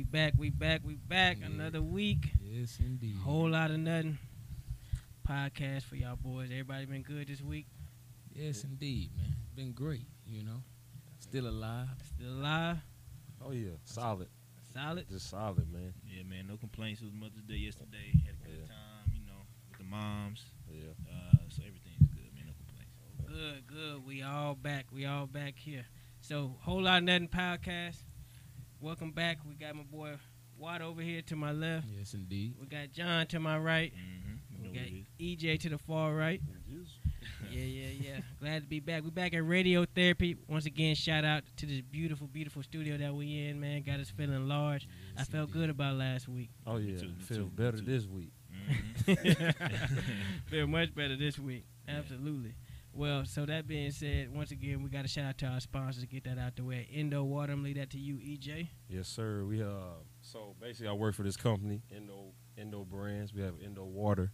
We back, we back, we back. Yeah. Another week. Yes, indeed. Whole lot of nothing. Podcast for y'all boys. Everybody been good this week? Yes, indeed, man. Been great, you know. Still alive. Still alive? Oh yeah, solid, Solid? just solid, man. Yeah, man, no complaints. It was Mother's Day yesterday. Had a good Yeah. time, you know, with the moms. Yeah, Uh, so everything's good, man. No complaints. Good, good. We all back. We all back here. So, whole lot of nothing podcast. Welcome back. We got my boy Watt over here to my left. Yes, indeed. We got John to my right. Mm-hmm. We know got what it is. EJ to the far right. Yeah, yeah, yeah. Glad to be back. We're back at Radio Therapy. Once again, shout out to this beautiful, beautiful studio that we in, man. Got us feeling large. I felt indeed. good about last week. oh yeah, too, me feel too, better too. this week. Mhm. Feel much better this week. Yeah. Well, so that being said, once again, we got to shout out to our sponsors. Get that out the way. Endo Water. I'm leave that to you, EJ. Yes, sir. We uh, so basically, I work for this company, Endo Endo Brands. We have Endo Water.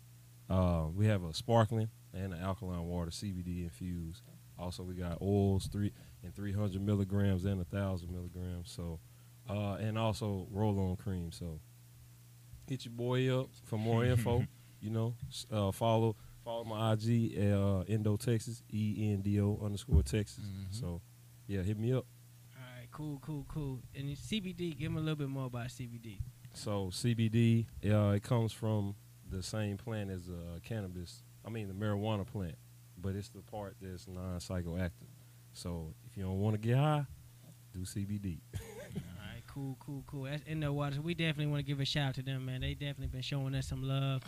Uh, we have a sparkling and an alkaline water, CBD infused. Also, we got oils three and 300 milligrams and a thousand milligrams. So, uh, and also roll-on cream. So, hit your boy up for more info. You know, uh, follow follow my IG uh, Endo Texas E N D O underscore Texas. Mhm. So, yeah, hit me up. All right, cool, cool, cool. And CBD, give them a little bit more about CBD. So CBD, uh, it comes from the same plant as uh, cannabis. I mean the marijuana plant, but it's the part that's non-psychoactive. So if you don't want to get high, do CBD. All right, cool, cool, cool. That's Endo Water. So we definitely want to give a shout out to them, man. They definitely been showing us some love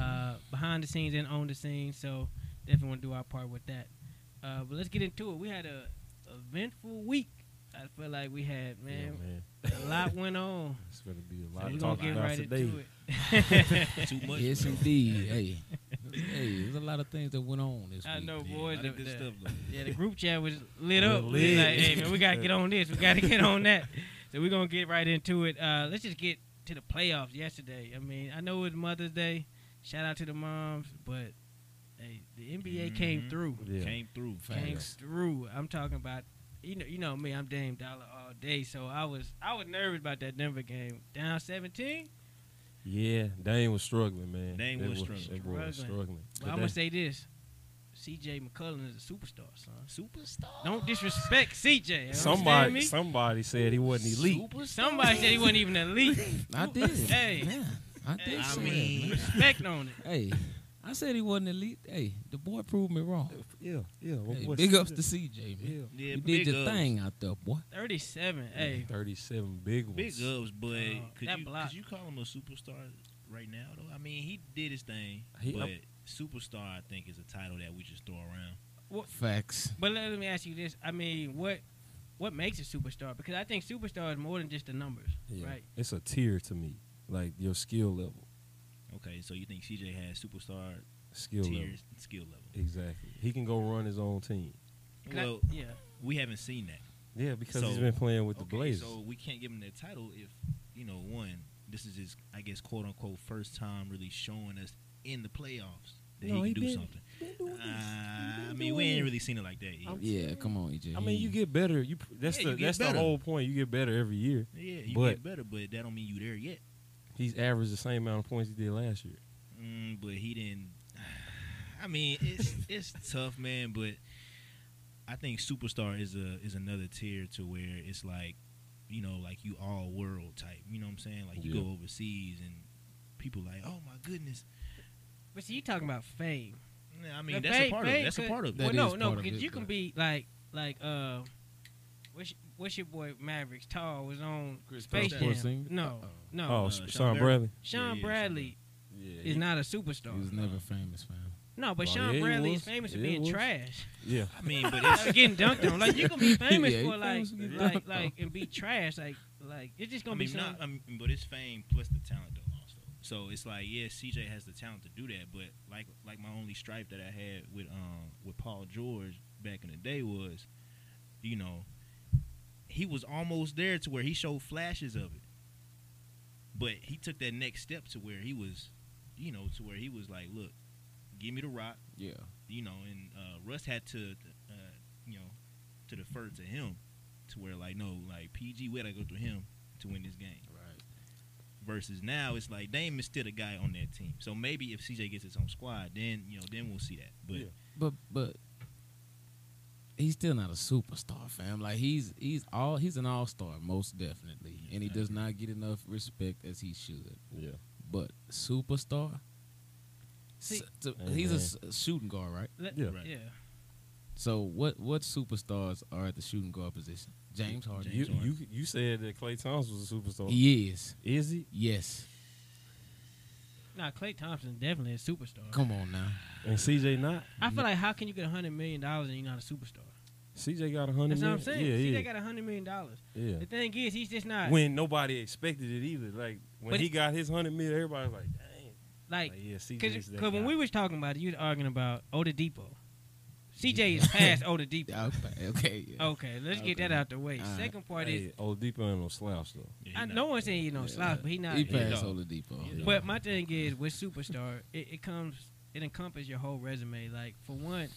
uh, behind the scenes and on the scenes. So definitely want to do our part with that. Uh, but let's get into it. We had a eventful week. I feel like we had, man. yeah, man. A lot went on. It's gonna be a So lot we're gonna get right today. into it. Too much. Yes, bro. indeed. hey, hey, there's a lot of things that went on this I week. I know, boys. a lot The, the- stuff. though. yeah, the group chat was lit Well, up. We lit. like, hey man, we gotta get on this. We gotta get on that. So we're gonna get right into it. Uh, let's just get to the playoffs yesterday. I mean, I know it was Mother's Day. Shout out to the moms, but hey, the NBA came Mhm. through. Yeah. Came through. Came through. I'm talking about. You know, you know me. I'm Dame Dolla all day, so I was I was nervous about that Denver game. Down 17. Yeah, Dame was struggling, man. Dame That was struggling. Was Struggling. struggling. But But I'm gonna say this: C.J. McCollum is a superstar, son. Superstar. Don't disrespect C.J. Somebody me? somebody said he wasn't elite. Somebody said he wasn't even elite. I did. Hey. Yeah, I did I say mean, that, respect on it. Hey, I said he wasn't elite. Hey, the boy proved me wrong. Yeah, yeah. well, Hey, big ups to CJ, man. Yeah, Yeah, you big did your ups. thing out there, boy. 37. Hey, thirty-seven big ones. Big ups, but Oh, could that you block. could you call him a superstar right now though? I mean, he did his thing, He- but I'm- superstar I think is a title that we just throw around. What facts. but let me ask you this: I mean, what what makes a superstar? Because I think superstar is more than just the numbers, Yeah. right? It's a tier to me, like your skill level, Okay, so you think CJ has superstar skill level. tiers and skill level? Exactly. He can go run his own team. 'Cause I- Well, yeah. we haven't seen that. Yeah, because So- he's been playing with the Blazers. so we can't give him that title if you know one. This is his, I guess, quote unquote, first time really showing us in the playoffs that No, he he can do been- something. Doing this. Uh, I mean, we ain't really seen it like that. Yet. Yeah, come on, EJ. I mean, you get better. You that's Yeah, the you that's better. the whole point. You get better every year. Yeah, you But- get better, but that don't mean you there yet. He's averaged the same amount of points he did last year. Mm, but he didn't. I mean, it's it's tough, man. But I think superstar is a is another tier to where it's like, you know, like you all world type. You know what I'm saying? Like you Yeah. go overseas and people like, oh my goodness. But see, you talking about fame. Nah, I mean, The that's fame- a part of it. That's a could- part of it. That well, no, no, because you can but- be like, like, uh, what's what's your boy Mavericks? Tall was on Chris Space Paul. Jam. No, Uh-oh. no. Oh, uh, S- Shawn Shawn Bradley. Bradley. Shawn yeah, yeah, Bradley Yeah, is not a superstar. He was never famous, fam. No, but Oh, Shawn yeah, Bradley is famous for being trash. Yeah, I mean, but it's. getting dunked on. Like you can be famous Yeah, for like, famous like, dunked like, and be trash. Like, like it's just gonna mean, be some. not, I mean, but it's fame plus the talent though also. So it's like, yeah, CJ has the talent to do that, but like like my only stripe that I had with um with Paul George back in the day was, you know, he was almost there to where he showed flashes of it, but he took that next step to where he was, you know, to where he was like, look, give me the rock, Yeah. you know, and uh, Russ had to, uh, you know, to defer to him, to where like no, like PG, we had to go through him to win this game. Right. Versus now, it's like Dame is still the guy on that team. So maybe if CJ gets his own squad, then you know, then we'll see that. But Yeah. But but he's still not a superstar, fam. Like he's he's all he's an all star, most definitely, and he does not get enough respect as he should. Yeah. But superstar, See- so he's a man. s- a, shooting guard, right? Let- Yeah. Right. yeah. So what what superstars are at the shooting guard position? James Harden. You you you said that Klay Thompson was a superstar. He is. Is he? Yes. Nah, Klay Thompson definitely a superstar. Come on now. And CJ not? I feel like how can you get a hundred million dollars and you're not a superstar? CJ got a hundred That's what I'm saying. Yeah, CJ yeah. got a hundred million dollars. yeah. The thing is, he's just not When nobody expected it either. Like when But he he- got his hundred million, everybody was like, dang. like Like, yeah, CJ's because that when guy. we was talking about it, you was arguing about Oladipo. CJ is past Oladipo. Okay. Okay. Yeah. Okay, let's get that out the way. All right. Second part is, Hey, Oladipo ain't no slouch though. yeah, I not- no one saying he's no Yeah. slouch, but he not. He he passed don't. Oladipo. Yeah. But my thing is with superstar, it, it comes, it encompasses your whole resume. Like for one,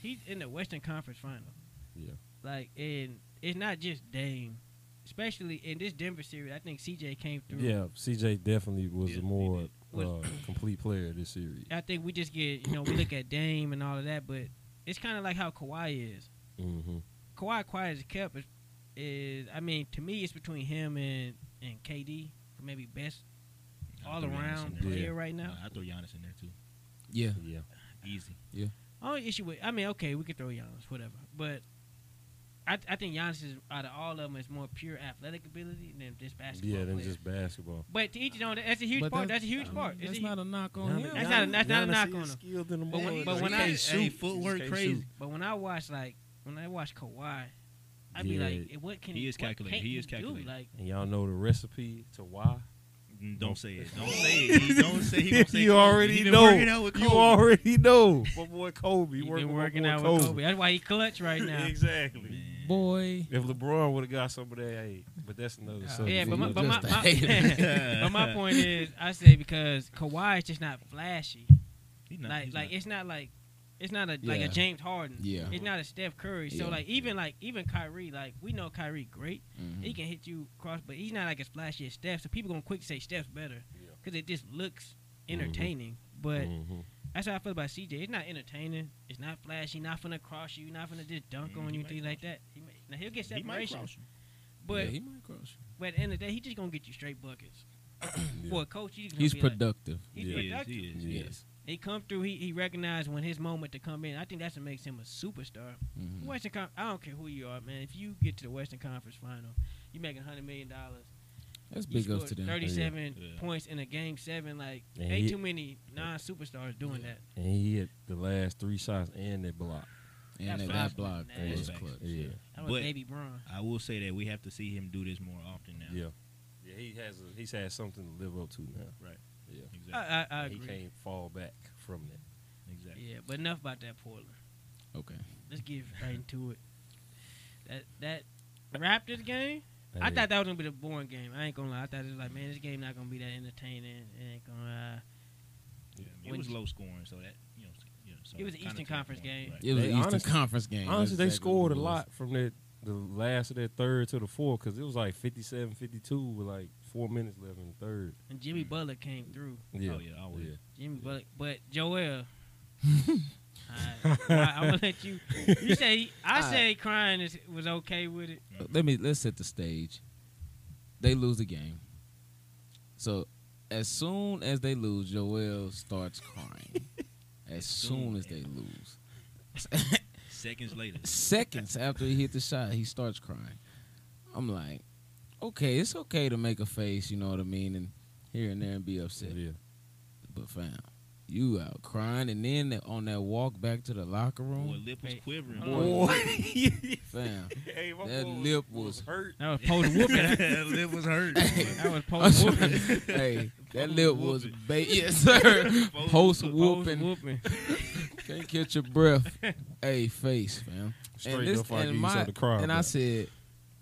he's in the Western Conference Final. Yeah. Like and it's not just Dame, especially in this Denver series. I think CJ came through. Yeah, CJ definitely was Yeah, a more uh, complete player this series. I think we just get you know we look at Dame and all of that, but it's kind of like how Kawhi is. Mm-hmm. Kawhi quiet as kept is, is I mean to me it's between him and and KD for maybe best all throw around in there. player Yeah. right now. I throw Giannis in there too. Yeah. Yeah. Easy. Yeah. Only issue with I mean okay we could throw Giannis whatever, but I I think Giannis is out of all of them is more pure athletic ability than just basketball. Yeah, than just basketball. But to each his own. That's a huge But part. That's a huge I part. mean, It's That's a not huge- a knock on him. That's not a- that's not a knock is on him. skilled in the But when- but He when I- can't hey, shoot. He footwork crazy. shoot. But when I watch like when I watch Kawhi, I be Yeah. like, eh, what can He he? is calculating? He is calculating. Like And y'all know the recipe to why? Mm, Don't say it. Don't say it. He don't say. He gonna say you Kobe. already know. working out with You already know. My boy Kobe. he working been working out boy with Kobe. That's why he clutch right now. exactly. Man. Boy. If LeBron would have got some of that, hey, but that's another subject. Yeah, but my, but, my, my, but my point is, I say because Kawhi is just not flashy. He's not, like he's like not. it's not like it's not a like a James Harden. Yeah. It's not a Steph Curry. So like even like even Kyrie, like we know Kyrie great. Mhm. He can hit you across, but he's not like as flashy as Steph. So people gonna quick say Steph's better Yeah. because it just looks entertaining. But Mhm. that's how I feel about CJ. It's not entertaining. It's not flashy. Not gonna cross you. Not gonna just dunk Mm, on you. might Things like that. He may, now he'll get He might separation, cross you. but yeah, he might cross you. but at the end of the day, he just gonna get you straight buckets. Yeah. For a coach, he's He's be like- productive. he's Yeah. He is. productive. He is. Yes. He come through. He he recognized when his moment to come in. I think that's what makes him a superstar. Mhm. Western Con- I don't care who you are, man. If you get to the Western Conference Final, you making hundred million dollars. That's big ups to them. Thirty-seven Yeah. points in a game seven. Like And ain't he- too many non-superstars doing that. And he hit the last three shots and that block. And That's that, facts, that block man. was That's clutch. Yeah. That was But- baby Braun. I will say that we have to see him do this more often now. Yeah. Yeah, he has a, he's had something to live up to now. Right. Yeah. Exactly. I, I, I he can't fall back from that. exactly. Yeah, but enough about that Portland. Okay. Let's get right into it. That that Raptors game. I Hey, thought that was gonna be the boring game. I ain't gonna lie. I thought it was like, man, this game not gonna be that entertaining. It ain't gonna. Uh, Yeah, it was low scoring, so that you know. You know so It was an Eastern Conference game. right. It was They an Eastern honestly- Conference game. Honestly, they exactly scored a what it was. lot from that the last of that third to the fourth because it was like 57 52 with like four minutes left in the third. and Jimmy mm. Butler came through. Yeah. Oh yeah, always. Yeah. Jimmy Butler, but Joel. Alright, I, am gonna let you. You say I Alright. say crying is, was okay with it. Uh, let me let's set the stage. They lose the game. So as soon as they lose, Joel starts crying. As soon as they lose. Seconds later. Seconds after he hit the shot, he starts crying. I'm like, okay, it's okay to make a face, you know what I mean, and here and there and be upset. Yeah. But fam, you out crying, and then on that walk back to the locker Boy, room, lip was Hey, quivering. hold Boy, fam, hey, That boy lip was- hurt. That was post whooping. that lip was hurt. that was post whooping. hey, that Post lip was whooping. ba- yes sir. Post Post whooping. whooping, whooping. can't catch your breath. hey, face, fam. Straight this- up, I give you my- to cry and I said,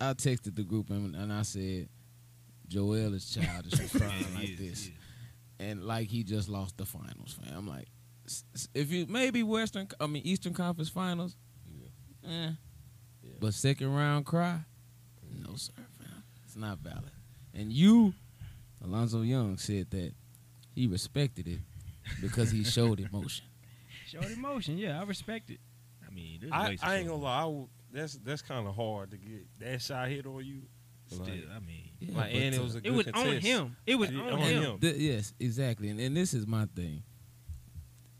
I texted the group and, and I said, Joel is childish for crying like he this, he is. And like he just lost the finals, fam. I'm like, s- s- if you maybe Western, I mean Eastern Conference Finals, eh. Yeah. But second round cry, no sir, fam. It's not valid. And you, Alonzo Young said that he respected it because he showed emotion. Showed emotion. Yeah, I respect it. I mean, I, I ain't gonna lie. I would, that's that's kind of hard to get that shot hit on you. Still, Like- I mean, Yeah, like, but and uh, it was a It good was on him. It was Yeah, on, on him. him. Th- yes, exactly, and, and this is my thing.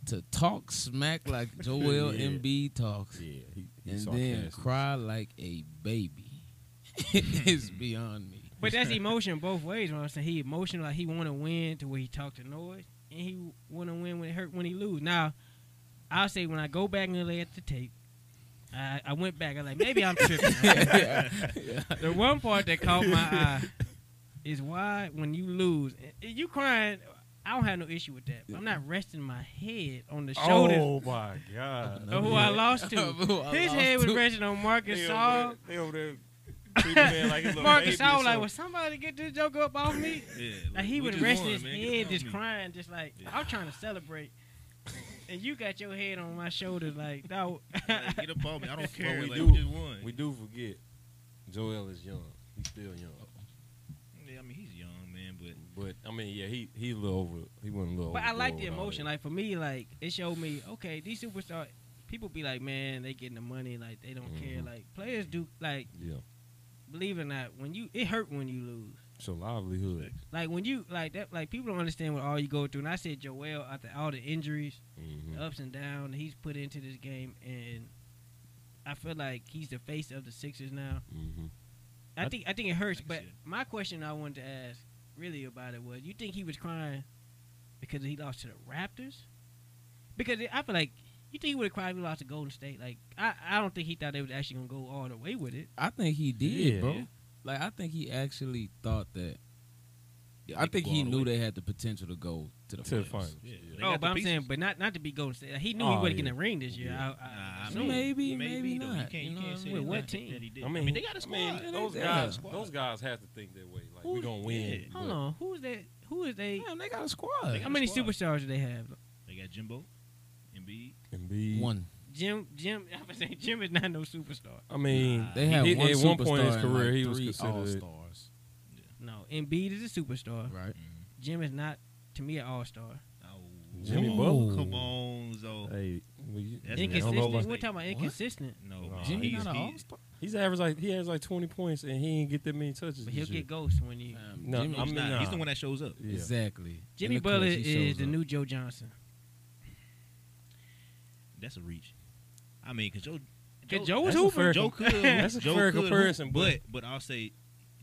To talk smack like Joel Yeah. Embiid talks, Yeah, he, he and then sarcastic. cry like a baby, is mm-hmm. beyond me. But that's emotion both ways. When I'm saying he emotional, like he want to win to where he talk to noise, and he want to win when it hurt when he lose. Now, I'll say when I go back and lay at the tape, I, I went back. I like maybe I'm tripping. the one part that caught my eye is why when you lose, and you crying. I don't have no issue with that. But I'm not resting my head on the shoulders Oh my god! of who I lost to. I His lost head was to. resting on Marcus They Saul. they over there man like his little Marcus baby Saul or like, something. will somebody get this joke up off me? yeah, Like he we would rest his man. Head just me. crying, just like Yeah. I'm trying to celebrate. And you got your head on my shoulder, like no. Like, get up on me. I don't care. we like, do- we just won. We do forget, Joel is young. He's still young. yeah, I mean, he's young, man, but But I mean, yeah, he he a little over. He went a little. but I like the emotion. Like for me, like it showed me, okay, these superstars. People be like, man, they getting the money, like they don't care. Mhm. Like players do, like yeah, believe it or not, when you it hurt when you lose. So livelihood. Like when you like that, like people don't understand what all you go through. And I said Joel after all the injuries, hmm the ups and downs he's put into this game, and I feel like he's the face of the Sixers now. hmm I I- think I think it hurts, but it. my question I wanted to ask really about it was: you think he was crying because he lost to the Raptors? Because I feel like you think he would have cried if he lost to Golden State. Like I, I don't think he thought they was actually gonna go all the way with it. I think he did, Yeah. bro. Like I think he actually thought that. Yeah, I think he knew way. they had the potential to go to the To the finals. finals. Yeah, Yeah. they oh, but I'm saying, but not not to be Golden State. He knew Oh, he would yeah. get in the ring this year. Yeah. I, I, I so Maybe, maybe, maybe not. You can't, You you know can't what say I mean? that, What that, team? that he did. I I mean, mean, they got a I squad. mean, those they- guys, yeah. those guys have to think that way. Like Who- we gonna win. yeah. hold on, who's that? Who is they? Damn, they got a squad. They How got many squad. superstars do they have? They got Jimbo, Embiid. Embiid. One. Jim, Jim. I'm gonna say Jim is not no superstar. I mean, Nah. They had he- one at one point in his career, like, he was three considered. all-stars. No, Embiid is a superstar. Right. Jim is not, to me, an all star. Oh, Jimmy Whoa. Butler. Come on, Zo. Hey, we, That's- I don't know Inconsistent. about- We're talking about inconsistent, No, Nah. man. Jimmy he's, not an all-star. he's averaged like he has like twenty points and he ain't get that many touches. but he'll get ghosts when you. Um, No, Jimmy, I he's, mean, nah. he's the one that shows up. Yeah. exactly. Jimmy In Butler is the up. new Joe Johnson. That's a reach. I mean, because Joe, Cause Joe was That's a hooping. fair Joe com- could. that's a Joe fair could comparison, but- but but I'll say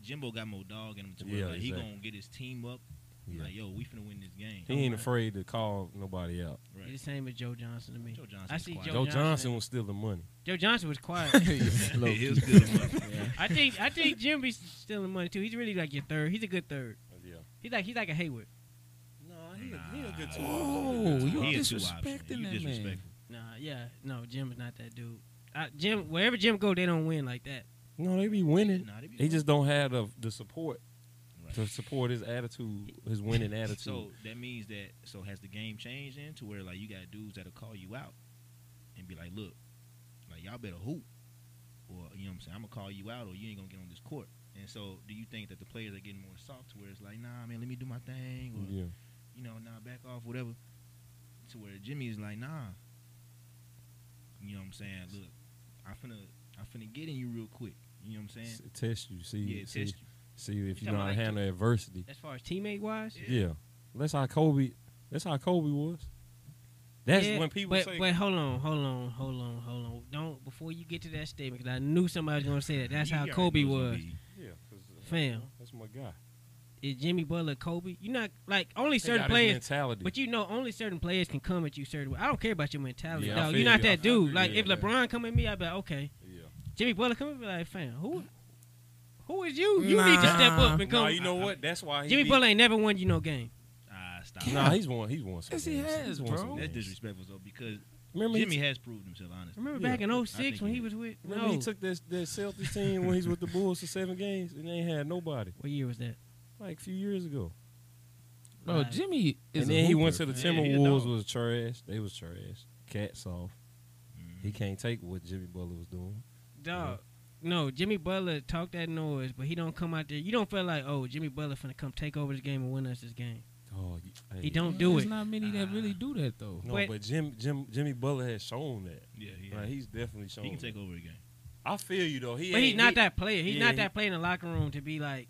Jimbo got more dog in him to where Yeah, like he gonna get his team up. Yeah. Like yo, we finna win this game. He ain't afraid to call nobody out. He's the same as Joe Johnson to me. Joe Johnson I was see quiet. Joe, Joe Johnson. Johnson was stealing money. Joe Johnson was quiet. Low he was key. good. enough. Yeah. I think I think Jim be stealing money too. He's really like your third. He's a good third. Yeah. He's like he's like a Hayward. No, he, a- he a good two. Oh, you He a two disrespecting that man. Nah, yeah, no, Jim is not that dude. I, Jim, wherever Jim go, they don't win like that. No, they be winning. Nah, they be He just don't have the the support Right. to support his attitude, his winning attitude. So that means that so has the game changed in to where like you got dudes that'll call you out and be like, look, like y'all better hoop, or you know what I'm saying, I'm gonna call you out, or you ain't gonna get on this court. And so, do you think that the players are getting more soft to where it's like, nah, man, let me do my thing, or yeah. you know, nah, back off, whatever. To where Jimmy is like, nah, you know what I'm saying? Look, I finna, I finna get in you real quick. You know what I'm saying? S- test you, see, yeah, see, test you. see if You you know how to handle adversity. As far as teammate wise, Yeah. Yeah, that's how Kobe. That's how Kobe was. That's Yeah, when people but, say. But hold on, hold on, hold on, hold on. Don't before you get to that statement, because I knew somebody was gonna say that. That's You how Kobe know it's gonna was. Yeah, yeah, 'cause, uh, Fam. That's my guy. Is Jimmy Butler Kobe? You're not like only certain players. mentality. But you know, only certain players can come at you certain way. I don't care about your mentality. Yeah, I No, you're not you. That feel dude. you. Like Yeah, if yeah. LeBron come at me, I'd be like, okay. yeah. Jimmy Butler come at me, like, fam, who, who is you? You need to step up and come. No, you know what? That's why he Jimmy be- Butler ain't never won you no game. Ah, stop. Nah, he's won. He's won. Some Yes, he has, He's won some. That's disrespectful though because Remember, Jimmy has proved himself. Honestly, Remember Yeah. back in I 06 when he he was with remember no. he took that that Celtics team when he's with the Bulls to seven games and they ain't had nobody. what year was that? Like a few years ago. Bro, Right. Jimmy is and a then he went to the man. Yeah, Timberwolves was trash. They was trash. Cats off. Mhm. He can't take what Jimmy Butler was doing. Dog. no, Jimmy Butler talk that noise, but he don't come out there. You don't feel like, oh, Jimmy Butler finna come take over this game and win us this game. Oh, hey. He don't Well, do There's it. not many that really do that though. No, But- but, Jim, Jim, Jimmy Butler has shown that. Yeah, yeah. Like, he's definitely shown. he can take that. over again. I feel you though. He But he's not he- that player. He's yeah, not that player in the locker room to be like,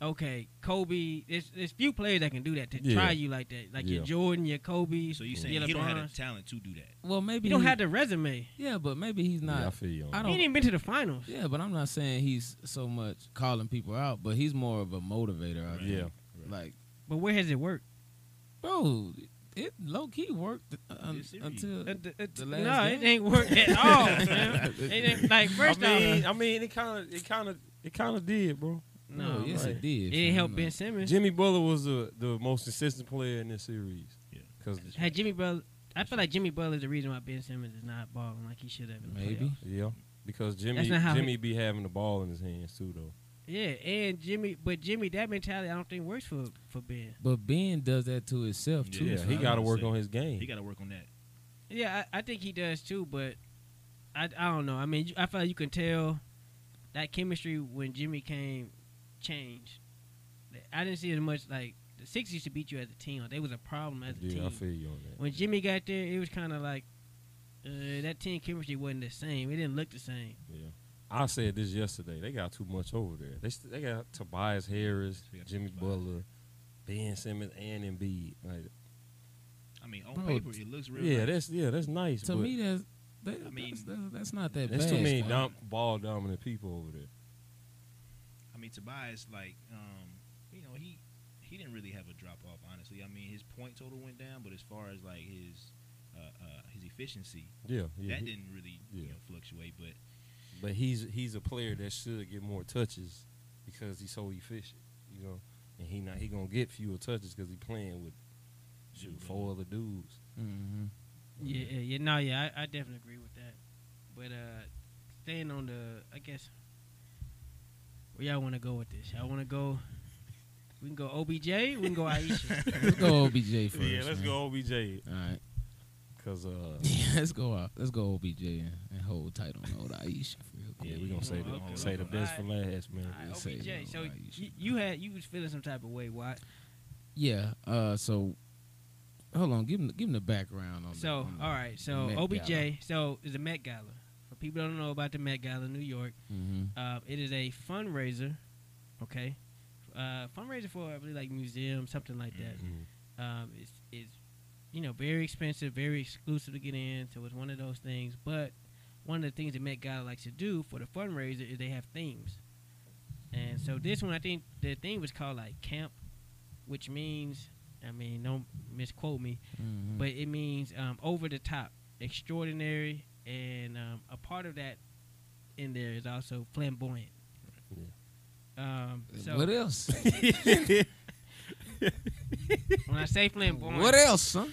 okay, Kobe. There's there's few players that can do that to Yeah. try you like that, like your Yeah. Jordan, your Kobe. So you your saying he don't have the talent to do that? Well, maybe He don't he- have the resume. Yeah, but maybe he's not. Yeah, I feel you. On I don't- He ain't even been to the finals. Yeah, but I'm not saying he's so much calling people out, but he's more of a motivator. I Right. think. Yeah. Like, But where has it worked? bro, it low key worked uh, This series. until Uh, th- it- The no, last it ain't worked at all, man. It ain't, like first I mean, off, I mean, it kind of, it kind of, it kind of did, bro. No, no, yes, right. it did. it didn't help Ben Simmons. Jimmy Butler was the the most consistent player in this series. Yeah. Because Had Jimmy Butler, I feel like Jimmy Butler is the reason why Ben Simmons is not balling like he should have. In the Maybe. playoffs. yeah, because Jimmy That's not how Jimmy be having the ball in his hands too, though. Yeah, and Jimmy, but Jimmy, that mentality I don't think works for for Ben. But Ben does that to himself too. Yeah, Yeah, he got to work say. on his game. He got to work on that. Yeah, I, I think he does too, but I, I don't know. I mean, I feel like you can tell that chemistry when Jimmy came changed. I didn't see as much like the Sixers used to beat you as a team. Like, they was a problem as a team. yeah, I feel you on that. When Jimmy got there, it was kind of like uh, that team chemistry wasn't the same. It didn't look the same. Yeah. I said this yesterday. They got too much over there. They st- they got Tobias Harris, got Jimmy Tobias. Butler, Ben Simmons, and Embiid. Like, I mean, on Bro, paper it looks real. yeah, nice. that's yeah, that's nice. To but me, that's that, I mean, that's, that's, that's not that that's bad. too many fam. dom- ball dominant people over there. I mean, Tobias, like, um, you know, he he didn't really have a drop off. Honestly, I mean, his point total went down, but as far as like his uh, uh, his efficiency, Yeah, yeah. that he- didn't really you know fluctuate. But But he's he's a player that should get more touches because he's so efficient, you know. And he not he gonna get fewer touches because he playing with shoot, Dude, four other dudes. Mhm. Yeah, yeah, yeah. No, yeah, I, I definitely agree with that. But uh, staying on the, I guess, where y'all want to go with this? Y'all want to go? We can go OBJ. We can go Ayesha. Let's go OBJ first. yeah, let's man. go OBJ All right. because uh Yeah, let's go out. Let's go OBJ and, and hold tight on old Ayesha for real yeah we gonna say the Okay, say the okay. best for last man. All right, Let's say OBJ. no, So Ayesha. you, you had you was feeling some type of way. Why? Yeah. Uh. So, hold on. Give him give him the background on. the, So on all right. So OBJ. Gala. So is a Met Gala. People don't know about the Met Gala, in New York. Mhm. Uh, it is a fundraiser. Okay. Uh, fundraiser for I believe like museum, something like that. Mhm. Um, it's, it's you know very expensive, very exclusive to get in. So it's one of those things. But one of the things that Met Gala likes to do for the fundraiser is they have themes. And so this one, I think the theme was called like camp, which means, I mean, don't misquote me, Mhm. but it means um, over the top, extraordinary, and um, a part of that in there is also flamboyant. Um, so what else? when I say flamboyant, what else, son?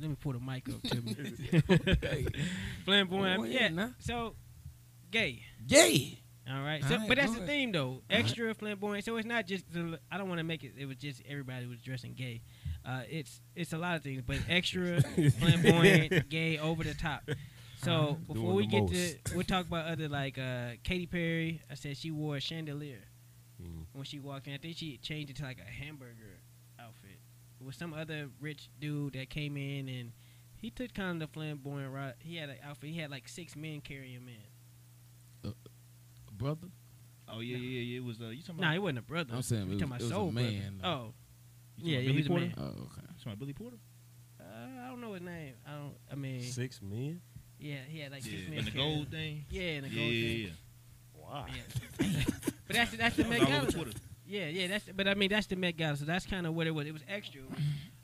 Let me pull the mic up to me. flamboyant, Go yeah. now. So, gay. Gay. All right. So, All right, but that's the theme though. Extra flamboyant. So it's not just. The, I don't want to make it. It was just everybody was dressing gay. Uh, it's it's a lot of things, but extra flamboyant, gay, over the top. So before we get most. to, we'll talk about other like uh, Katy Perry. I said she wore a chandelier Mhm. when she walked in. I think she changed it to like a hamburger outfit. It was some other rich dude that came in and he took kind of the flamboyant route. He had an outfit. He had like six men carry him in. Brother. oh yeah, yeah, yeah. It was uh, you talking Nah, about? he wasn't a brother. I'm saying You it talking was- about it was a soul brother. man, though. Oh, You yeah, talking he about Billy man. Porter? Oh, okay. You talking Billy Porter? Uh, I don't know his name. I don't. I mean, Six men. yeah, he had like six men. and the gold him. thing. Yeah, and the Yeah, gold yeah, thing. yeah. Wow. Yeah. but that's that's the Met Gala. Yeah, yeah. That's but I mean that's the Met Gala. So that's kind of what it was. It was extra,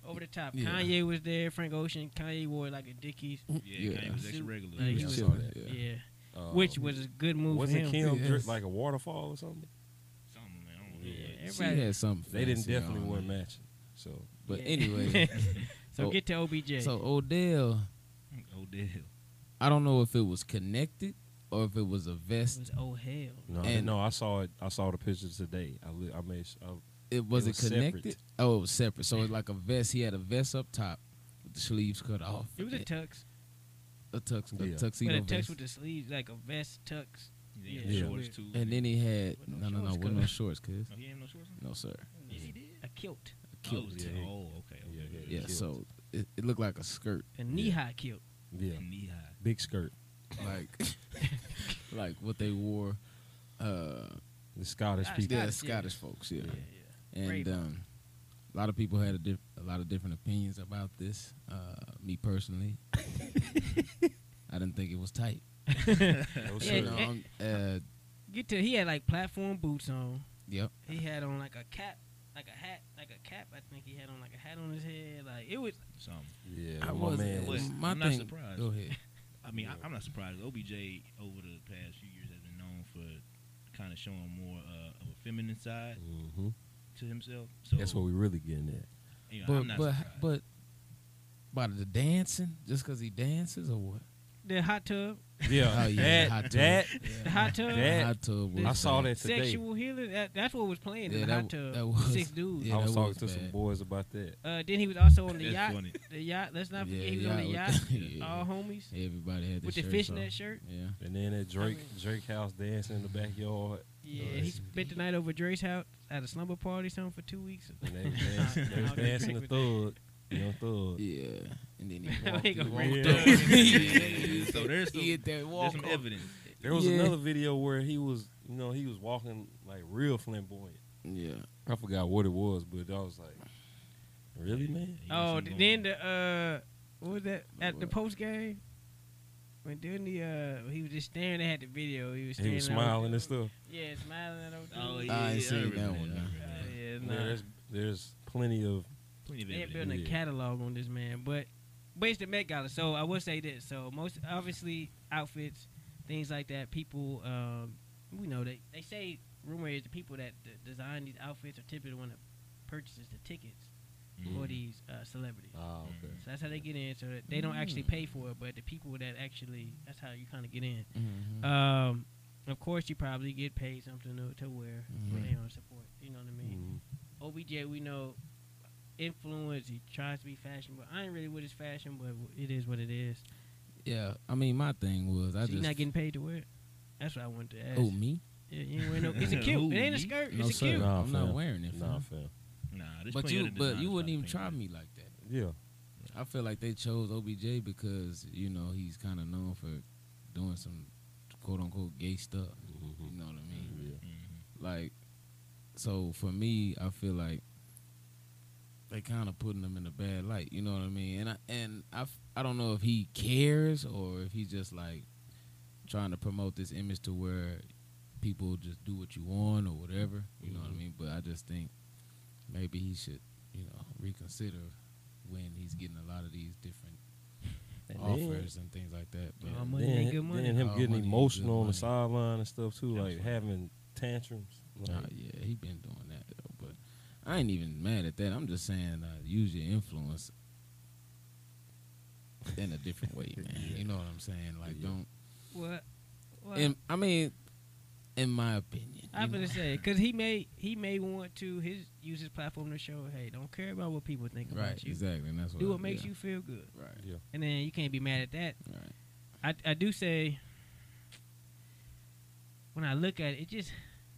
over the top. Yeah. Kanye was there. Frank Ocean. Kanye wore like a Dickies. Yeah, Yeah. Kanye was extra regular. like, he Yeah, was- I that, Yeah, yeah. Uh, which was a good move for wasn't. Kim Yes. like a waterfall or something? Something, man. I don't know. Yeah, Yeah. She had something. They didn't definitely on wear matching. So But Yeah. anyway, so Oh, get to OBJ. so Odell, Odell. I don't know if it was connected or if it was a vest. it vest. was oh hell. no, And- no, I saw it. I saw the picture today. I li- I made. s- I, It was It it, was separate. connected? Oh, it was separate. So it's like a vest. He had a vest up top with the sleeves cut off. It was a tux. a tux, a tuxedo But a tux vest. with the sleeves, like a vest tux. Yeah, Yeah. shorts too. and then he had no no, no, no, shorts, with no cuz. shorts, cuz. he ain't no shorts. on? No, sir. Yes, he did. A kilt. A kilt. Oh, Yeah, he- oh, okay, okay. Yeah, yeah, Yeah, so it, it looked like a skirt, A knee high kilt. Yeah, knee high. big skirt. like like what they wore. Uh, The Scottish people. yeah, Scottish, yeah. Scottish folks, yeah. Yeah, yeah. And Raven. um, a lot of people had a, diff- a lot of different opinions about this. Uh, me personally, I didn't think it was tight. No, Yeah, sir. You know, I'm- uh, Get to he had like platform boots on. yep. He had on like a cap, like a hat, like a cap. I think he had on like a hat on his head. Like it was. Something. Yeah, I was. man was. my I'm not surprised. Go ahead. I mean, I, I'm not surprised. OBJ over the past few years has been known for kind of showing more uh, of a feminine side hmm to himself. So That's what we're really getting at. you know, But I'm not but surprised. but by the dancing, just because he dances or what? The hot tub, Yeah, Oh, yeah, that, hot tub. that, the hot tub, That- hot tub I saw that today. sexual healing. That, that's what was playing Yeah, in the that hot tub. that was- Six dudes. Yeah, I was that talking was to some boys about that. Uh, then he was also on the That's yacht. funny. The yacht. Let's not forget Yeah, he was on the yacht yacht. yeah. All homies Everybody had with the their shirts fishnet off. shirt. Yeah. And then at Drake mean- Drake house dancing in the backyard. Yeah, Oh, he spent the night over Drake's house at a slumber party, something for two weeks. And they was dancing, they was I'll dancing the thug, young thug. Yeah. And then he He walked, go he walk walked up. up. Yeah, so there's some, he hit that there's some evidence. There was Yeah. another video where he was, you know, he was walking like real flamboyant. Yeah. I forgot what it was, but I was like, really, man? He Oh, something then going the uh, what was that at the post game? When doing the uh, he was just staring. at the video. He was He was smiling and stuff. Yeah, smiling at those. on. Oh yeah, I ain't yeah, seen that one, I nah. remember Uh, yeah, Yeah, nah. there's there's plenty of Plenty of They're evidence. building a catalog on this man, but but it's the Met Gala. So I will say this: so most obviously outfits, things like that. People, um, we know they they say rumor is the people that d- design these outfits are typically the one that purchases the tickets Mhm. for these uh, celebrities. ah okay. So that's how they get in. So that they don't actually Mm. pay for it, but the people that actually that's how you kind of get in. Mhm. Um, of course, you probably get paid something to, to wear when Mhm. they on support. You know what I mean? Mhm. OBJ, we know influence. He tries to be fashion, but I ain't really with his fashion. But it is what it is. Yeah. I mean, my thing was, I so just. not getting paid to wear it. That's what I wanted to ask. oh, me? yeah, you ain't wearing no. It's a cute. Who, it ain't a skirt. No, it's a cute. Nah, I'm not wearing it. Nah, fam. fam. Nah, there's But plenty you, but you wouldn't even try me like that. Yeah. I feel like they chose OBJ because you know he's kind of known for doing some quote unquote gay stuff. Mhm. You know what I mean? Yeah. it. Mhm. Like, so for me, I feel like they kind of putting him in a bad light. You know what I mean? And I and I f- I don't know if he cares or if he's just like trying to promote this image to where people just do what you want or whatever. You know what I Mhm. mean? But I just think maybe he should you know reconsider when he's getting a lot of these different And offers and things like that. But All Then, money then, ain't good money. then him All getting money emotional on the sideline and stuff too, like Absolutely. having tantrums. Like, Nah, yeah, he been doing that though. But I ain't even mad at that. I'm just saying, uh, use your influence in a different way, man. Yeah. You know what I'm saying? Like, Yeah. don't. What? What? In, I mean, in my opinion, I'm gonna know? say because he may he may want to his use his platform to show hey don't care about what people think right, about you exactly, and that's what do I- what makes yeah, you feel good right, yeah. and then you can't be mad at that right. I I do say when I look at it it just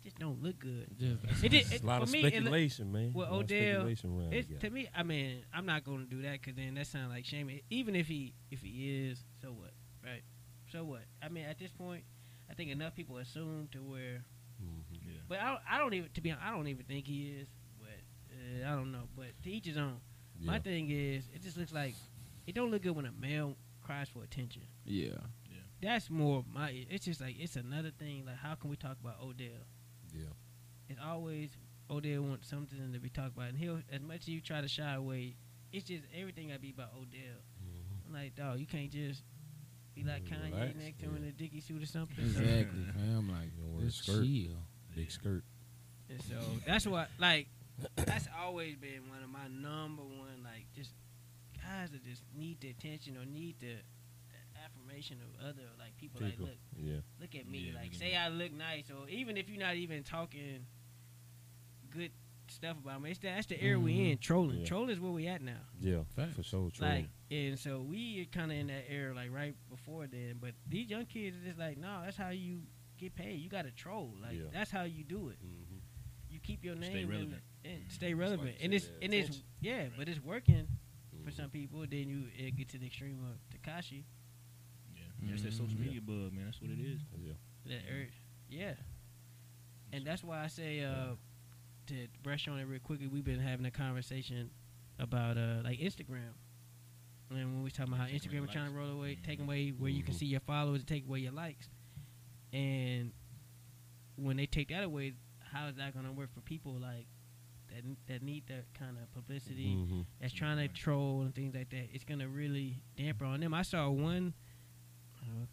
just don't look good Just, It did- It's it- a lot of me, it look- speculation, man. Well, A lot of Odell, It's to me. I mean, I'm not going to do that because then that sounds like shaming. Even if he if he is, so what, right? So what? I mean, at this point, I think enough people assume to where. Mhm. Yeah. But I, don't- I don't even to be. honest, I don't even think he is. But uh, I don't know. But to each his own. My thing is, it just looks like it don't look good when a male cries for attention. yeah, That's more my. It's just like it's another thing. Like how can we talk about Odell? Yeah. It's always Odell wants something to be talked about, and he'll as much as you try to shy away, it's just everything gotta be about Odell. Mhm. I'm like, dog, you can't just be like Mm, Kanye relax, next to him in a dicky suit or something. exactly, fam. Like, You don't wear a skirt. chill. Big skirt. And so that's what like that's always been one of my number one like just guys that just need the attention or need the affirmation of other like people, People. like look Yeah. look at me Yeah, like look say. I look nice or even if you're not even talking good stuff about me. It's that, that's the era we in. Trolling, Yeah. trolling is where we at now. Yeah, Facts. for sure. True. Like, and so we kind of in that era, like right before then. But these young kids are just like, no, that's how you get paid. You got to troll. Like Yeah. that's how you do it. Mhm. You keep your name in relevant. the- and Mhm. stay That's relevant. like and it's said, and it's yeah, Right. but it's working for some people. Then you it get to the extreme of Tekashi. Yeah, that's that social media bug, man. That's what it is. Yeah. That urge, yeah. And that's why I say uh, to brush on it real quickly. We've been having a conversation about uh, like Instagram, and when we was talking about how Taking Instagram away is trying to roll away, Mhm. take away where you can Mhm. see your followers and take away your likes, and when they take that away, how is that going to work for people like that that need that kind of publicity? Mhm. that's trying to troll and things like that, it's gonna really damper on them. I saw one,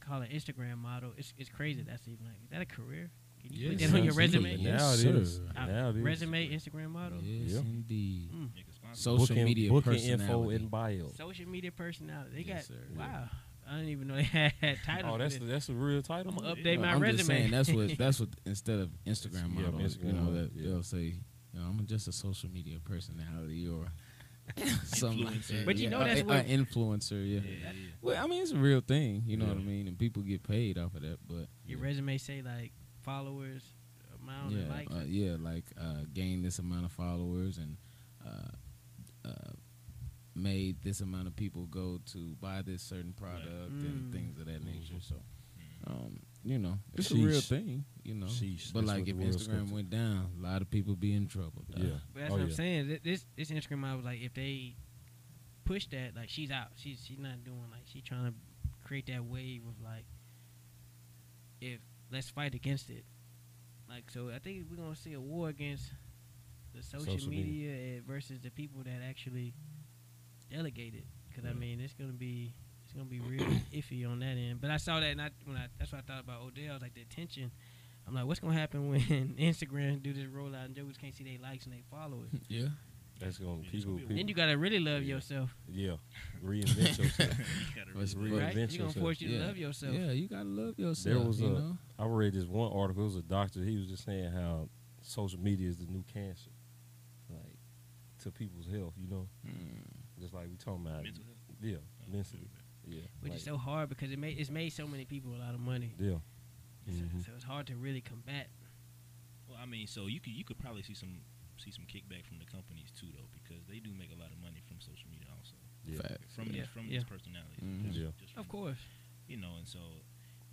call it Instagram model. It's it's crazy. That's even like is that a career? Can you put Yes, that on your resume? Yes, now it sir. is. Uh, Now it is. resume, Instagram model. Yes, Yeah. indeed. Mm. Social booking, media booking info personality. in bio. Social media personality. They Yes, got sir. wow. I didn't even know they had titles. Oh, that's the, that's a real title. I'm gonna man? update my I'm resume. Just saying, that's what that's what instead of Instagram Yeah, Instagram you know, that yeah. they'll say, you know, I'm just a social media personality or something Influencer. that. But you know a- that's a- what- a influencer, yeah. Yeah, yeah, yeah. Well, I mean, it's a real thing, you know what I mean, and people get paid off of that. But your yeah. resume say like followers amount yeah, and likes. uh, yeah, like uh, gain this amount of followers and uh, uh, made this amount of people go to buy this certain product and Mm. things of that nature. So, Mhm. um, you know, it's a real thing, you know. Sheesh, but that's like if Instagram went down, a lot of people be in trouble. dog. Yeah. But that's Oh, what I'm saying. This this Instagram model was like if they push that, like she's out. She's she's not doing like she's trying to create that wave of like if let's fight against it. Like so, I think we're gonna see a war against the social, Social media, media. eh, versus the people that actually delegate it. Because I mean, it's gonna be it's gonna be real iffy on that end. But I saw that, and I, when I that's what I thought about Odell. I was like the attention. I'm like, what's gonna happen when Instagram do this rollout and jokers can't see their likes and they followers? yeah. That's gonna it's people. be a people Then you gotta really love Yeah. yourself, yeah. Reinvent yourself. You gotta What's really- right? reinvent You're gonna yourself. force you to love yourself. Yeah, you gotta love yourself. There was you a- know? I read this one article. It was a doctor. He was just saying how social media is the new cancer, like to people's health. You know, Mm. just like we talking about. Mental health. Yeah, Oh, mentally. Yeah, Which like, is so hard because it made it's made so many people a lot of money. Yeah, So, Mhm. so it's hard to really combat. Well, I mean, so you could you could probably see some see some kickback from the companies too, though, because they do make a lot of money from social media also yeah, Facts. from Yeah, these from yeah. these personalities. Mhm. Just- Yeah. just Of from- course, you know, and so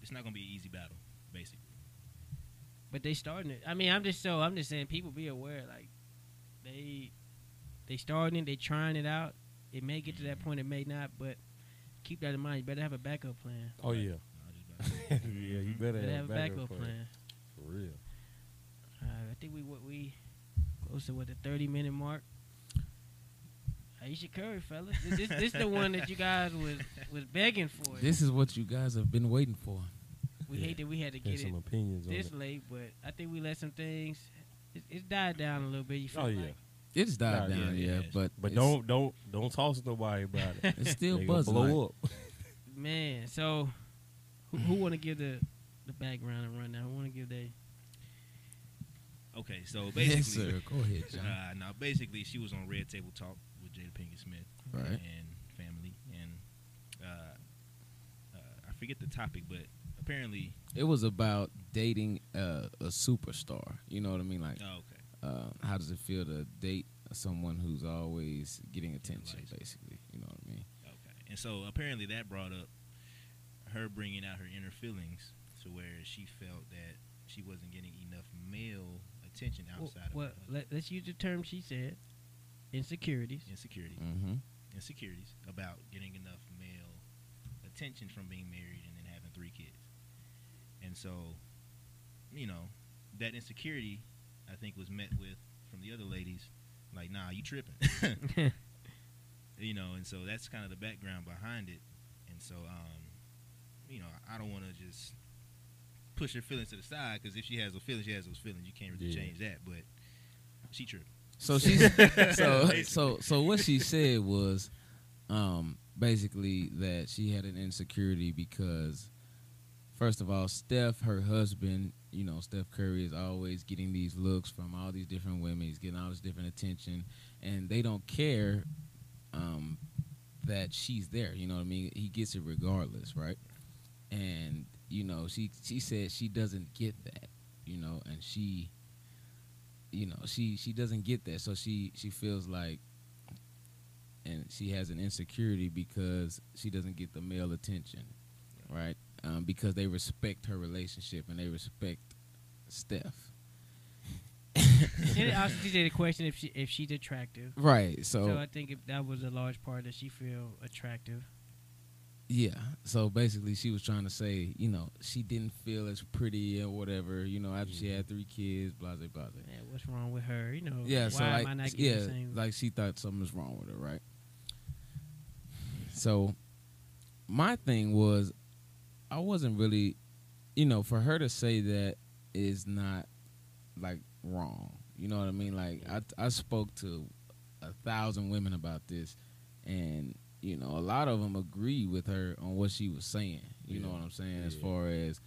it's not gonna be an easy battle, basically. but they starting it. I mean, I'm just so I'm just saying people be aware. Like they they starting it, they trying it out. It may get to that Mhm. point, it may not, but keep that in mind. You better have a backup plan. Oh yeah, No, I just about to say. yeah. You better Better have, have a backup plan. for real. Uh, I think we what we close to what the 30 minute mark. Ayesha Curry, fellas, this this the one that you guys was was begging for. This is what you guys have been waiting for. we yeah. hate that we had to Get get it some opinions on this it. late, but I think we let some things. It, it's died down a little bit. You feel Oh yeah, like? It's died Nah, down, yeah, yeah, yeah, but but don't don't don't toss nobody about it. it's still They buzzing. blow like- up. man. So, who, who want to give the the background and run now? Who want to give the Okay, so basically, Yes, sir. Go ahead, John. Uh, now, basically, she was on Red Table Talk with Jada Pinkett Smith Right. and family, and uh, uh, I forget the topic, but apparently, It was about dating uh, a superstar. You know what I mean? Like, oh, okay, uh, how does it feel to date someone who's always getting attention? lights. Basically, you know what I mean? okay, and so apparently that brought up her bringing out her inner feelings to where she felt that she wasn't getting enough male attention outside well, of her let, let's use the term she said. Insecurities. insecurity, Mm-hmm. insecurities about getting enough male attention from being married and then having three kids. And so, you know, that insecurity I think was met with from the other ladies, like, nah, you tripping. you know, and so that's kind of the background behind it. And so, um, you know, I don't want to just push her feelings to the side because if she has those feelings, she has those feelings. You can't really Yeah. change that. But she tripping. So she's so so so what she said was um basically that she had an insecurity because first of all, Steph, her husband, you know, Steph Curry is always getting these looks from all these different women. He's getting all this different attention, and they don't care um, that she's there. You know what I mean? He gets it regardless, right? And you know, she she said she doesn't get that, you know, and she, you know, she she doesn't get that, so she she feels like, and she has an insecurity because she doesn't get the male attention, right? Um, because they respect her relationship and they respect Steph. and also did the question if she if she's attractive. Right. So, I think if that was a large part that she feel attractive. Yeah. So basically, she was trying to say, you know, she didn't feel as pretty or whatever, you know, after she had three kids, blah blah blah. Yeah, what's wrong with her? You know, Yeah. why so am like, I not getting yeah, the same? like she thought something was wrong with her, right? So my thing was, I wasn't really, you know, for her to say that is not like wrong. You know what I mean? Like I I spoke to a thousand women about this, and you know a lot of them agree with her on what she was saying. You know what I'm saying? As far as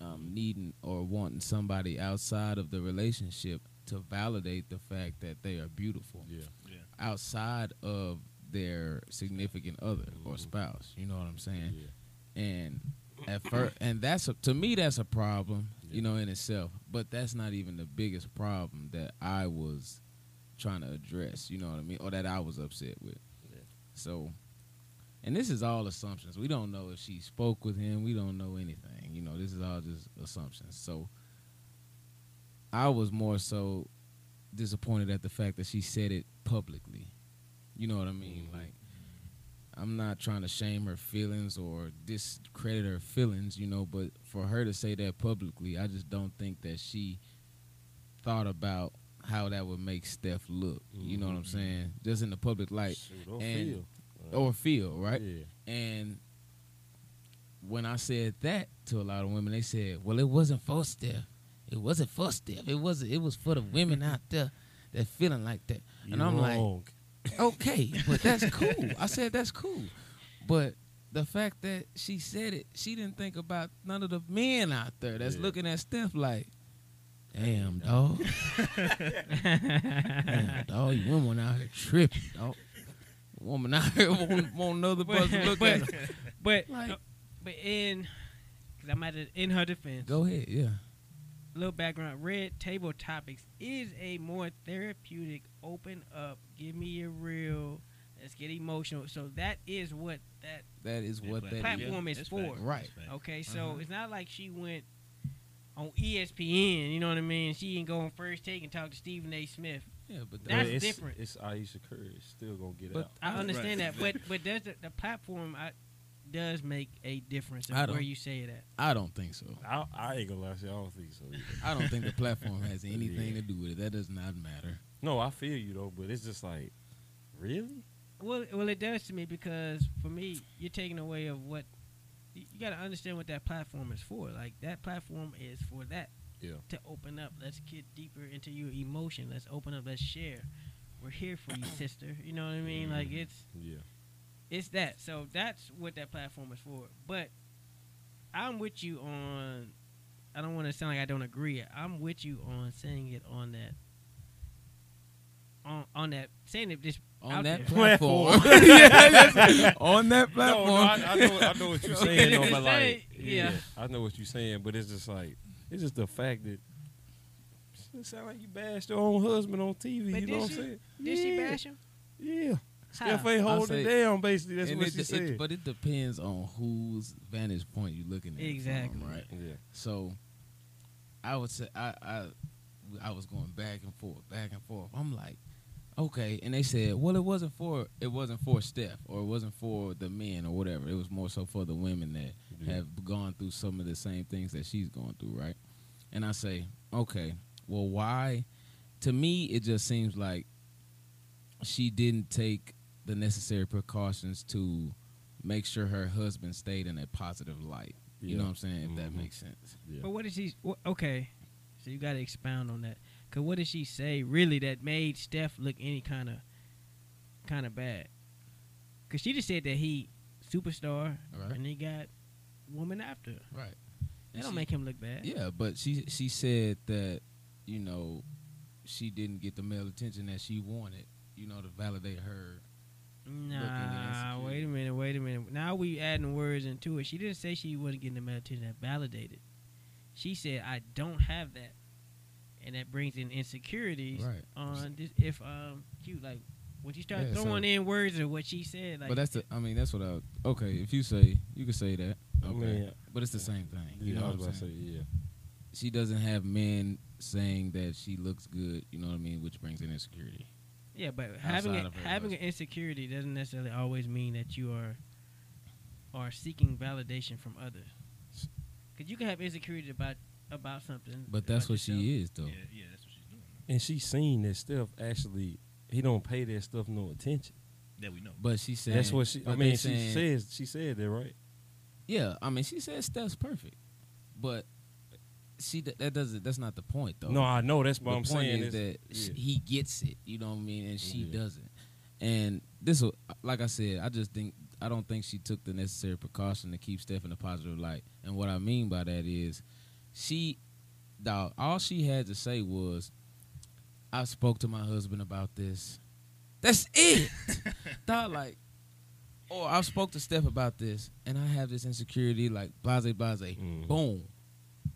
um, needing or wanting somebody outside of the relationship to validate the fact that they are beautiful Yeah. outside of their significant other or Mhm. spouse. You know what I'm saying? Yeah. and at first, and that's a, to me that's a problem, Yeah. you know, in itself. But that's not even the biggest problem that I was trying to address. You know what I mean, or that I was upset with. Yeah. So, and this is all assumptions. We don't know if she spoke with him. We don't know anything. You know, this is all just assumptions. So, I was more so disappointed at the fact that she said it publicly. You know what I mean? Mhm. Like, I'm not trying to shame her feelings or discredit her feelings, you know, but for her to say that publicly, I just don't think that she thought about how that would make Steph look. You know what I'm Mhm. saying? Just in the public light Shoot, or and- feel. or feel, right? Yeah. And when I said that to a lot of women, they said, "Well, it wasn't for Steph. It wasn't for Steph. It was it was for the women out there that feeling like that." And You I'm like, wrong. Okay, but that's cool. I said that's cool, but the fact that she said it, she didn't think about none of the men out there that's Yeah. looking at Steph like, damn dog, damn dog, you woman out here tripping, dog. Woman out here want, want another brother to look but, at. her. but, Like- uh, but in, cause I'm at it, in her defense. Go ahead, yeah. little background. Red Table Topics is a more therapeutic, open up, give me a real, let's get emotional. So that is what that That is what that Platform is That's for. facts. Right. Okay, so Uh-huh. it's not like she went on ESPN. You know what I mean? She didn't go on first take and talk to Stephen A. Smith. Yeah, but That's But it's, different. It's Ayesha Curry. It's still gonna get But out. I understand Right. that, but but does the, the platform I, does make a difference I where you say it at? I don't think so. I, I ain't gonna lie to you. I don't think so. Either. I don't think the platform has anything Yeah. to do with it. That does not matter. No, I feel you though, but it's just like, really? Well, well, it does to me because for me, you're taking away of what you, you got to understand what that platform is for. Like that platform is for that. Yeah. To open up, let's get deeper into your emotion. Let's open up. Let's share. We're here for you, sister. You know what I mean? Like Mhm. it's Yeah. it's that. So that's what that platform is for. But I'm with you on. I don't want to sound like I don't agree. I'm with you on saying it on that. On on that saying it just On out that there. platform. yeah, yes. on that platform. no, I, I know, I know what you're saying, though, but like, yeah. yeah. I know what you're saying, but it's just like, it's just the fact that it sound like you bashed your own husband on TV. But you did know what I'm saying? Did she bash him? Yeah. How? Steph ain't holding it say- down. Basically, that's what it- she it- said. but it depends on whose vantage point you're looking at. it from, Exactly. right. yeah. So, I would say I, I I was going back and forth, back and forth. I'm like, okay, and they said, well, it wasn't for it wasn't for Steph or it wasn't for the men or whatever. It was more so for the women that Yeah. have gone through some of the same things that she's going through, right? And I say, okay, well, why? To me, it just seems like she didn't take the necessary precautions to make sure her husband stayed in a positive light. You know what I'm saying? If that Mhm. makes sense. Yeah. But what did she? wha- okay, so you got to expound on that. Cause what did she say really that made Steph look any kind of kind of bad? Cause she just said that he superstar Right. and he got woman after. Right. That And don't she- make him look bad. Yeah, but she she said that you know she didn't get the male attention that she wanted. You know to validate her. Nah, wait a minute, wait a minute. Now we adding words into it. She didn't say she wasn't getting the meditation that validated. She said I don't have that, and that brings in insecurities Right. on this. If um, you like when you start Yeah, so- throwing in words of what she said, like but that's the. I mean, that's what I. Okay, if you say you can say that. I Okay. mean, but it's the same thing. you You know I what I'm about to saying? say, yeah. She doesn't have men saying that she looks good. You know what I mean, which brings in insecurity. yeah, but having a, having an insecurity doesn't necessarily always mean that you are are seeking validation from others. Because you can have insecurity about about something, But that's what yourself. she is, though. Yeah, yeah, that's what she's doing. And she seen that stuff. actually he don't pay that stuff no attention. That we know. But she said That's what she. I mean, she saying- says she said that right. Yeah, I mean, she said Steph's perfect, but she that doesn't. That's not the point, though. No, I know that's what the I'm point saying. is is- that yeah. he gets it. You know what I mean, and she Yeah. doesn't. And this, will- like I said, I just think I don't think she took the necessary precaution to keep Steph in a positive light. And what I mean by that is, she, dog, all she had to say was, "I spoke to my husband about this." That's it, dog. Like, or I spoke to Steph about this, and I have this insecurity, like blase blase. Mhm. Boom,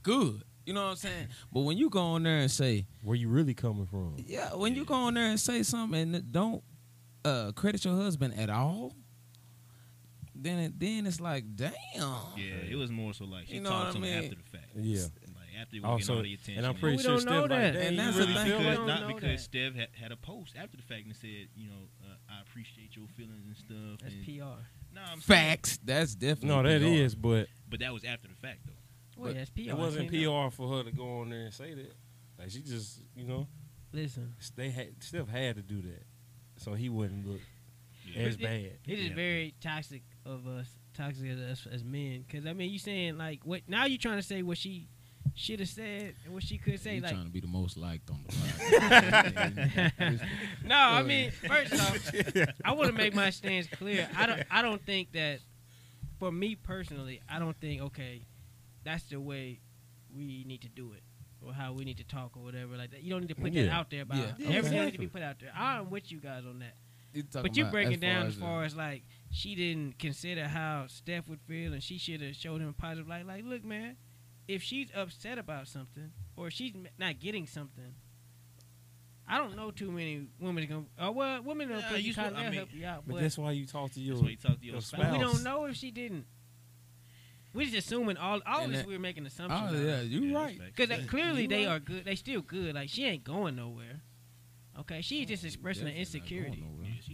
good. You know what I'm saying? But when you go on there and say, Where you really coming from? yeah, when you go on there and say something and don't uh, credit your husband at all, then it, then it's like, damn. Yeah, it was more so like she You know talked to I him after the fact. Yeah. Like after we Also, getting all the attention. and I'm pretty we sure don't Steph know like, that. And you that's the really thing. feel We like don't because that. Steph had, had a post after the fact and said, you know, uh, I appreciate your feelings and stuff. That's and, PR. No, I'm saying- Facts. That's definitely No, that PR. is, but but that was after the fact though. Well, But that's PR. it wasn't I can't- PR for her to go on there and say that. Like she just, you know, Listen, they had Steph had to do that, so he wouldn't look Yeah. as It- bad. it is Yeah. very toxic of us, toxic of us as men. Because I mean, you saying like what? Now you're trying to say what she should have said and what she could say. You like, trying to be the most liked on the podcast. no, I mean, first off, I want to make my stance clear. I don't, I don't think that, for me personally, I don't think okay, that's the way we need to do it or how we need to talk or whatever like that. You don't need to put that out there about Yeah. everything needs to be put out there. I'm with you guys on that. You talking But you about break it down as far as like she didn't consider how Steph would feel, and she should have showed him a positive light. Like, look, man, if she's upset about something or she's not getting something, I don't know too many women gonna. Oh well, women don't Yeah, you you swear- kind I of mean- help you out, But but, that's why you talk to your. That's why you talk to your your spouse. but we don't know if she didn't. We're just assuming all. Always that- we're making oh, assumptions. Oh yeah, you Yeah, right. that's facts. Because clearly You they right. are good. They still good. Like she ain't going nowhere. Okay, she's just expressing an Definitely not going insecurity.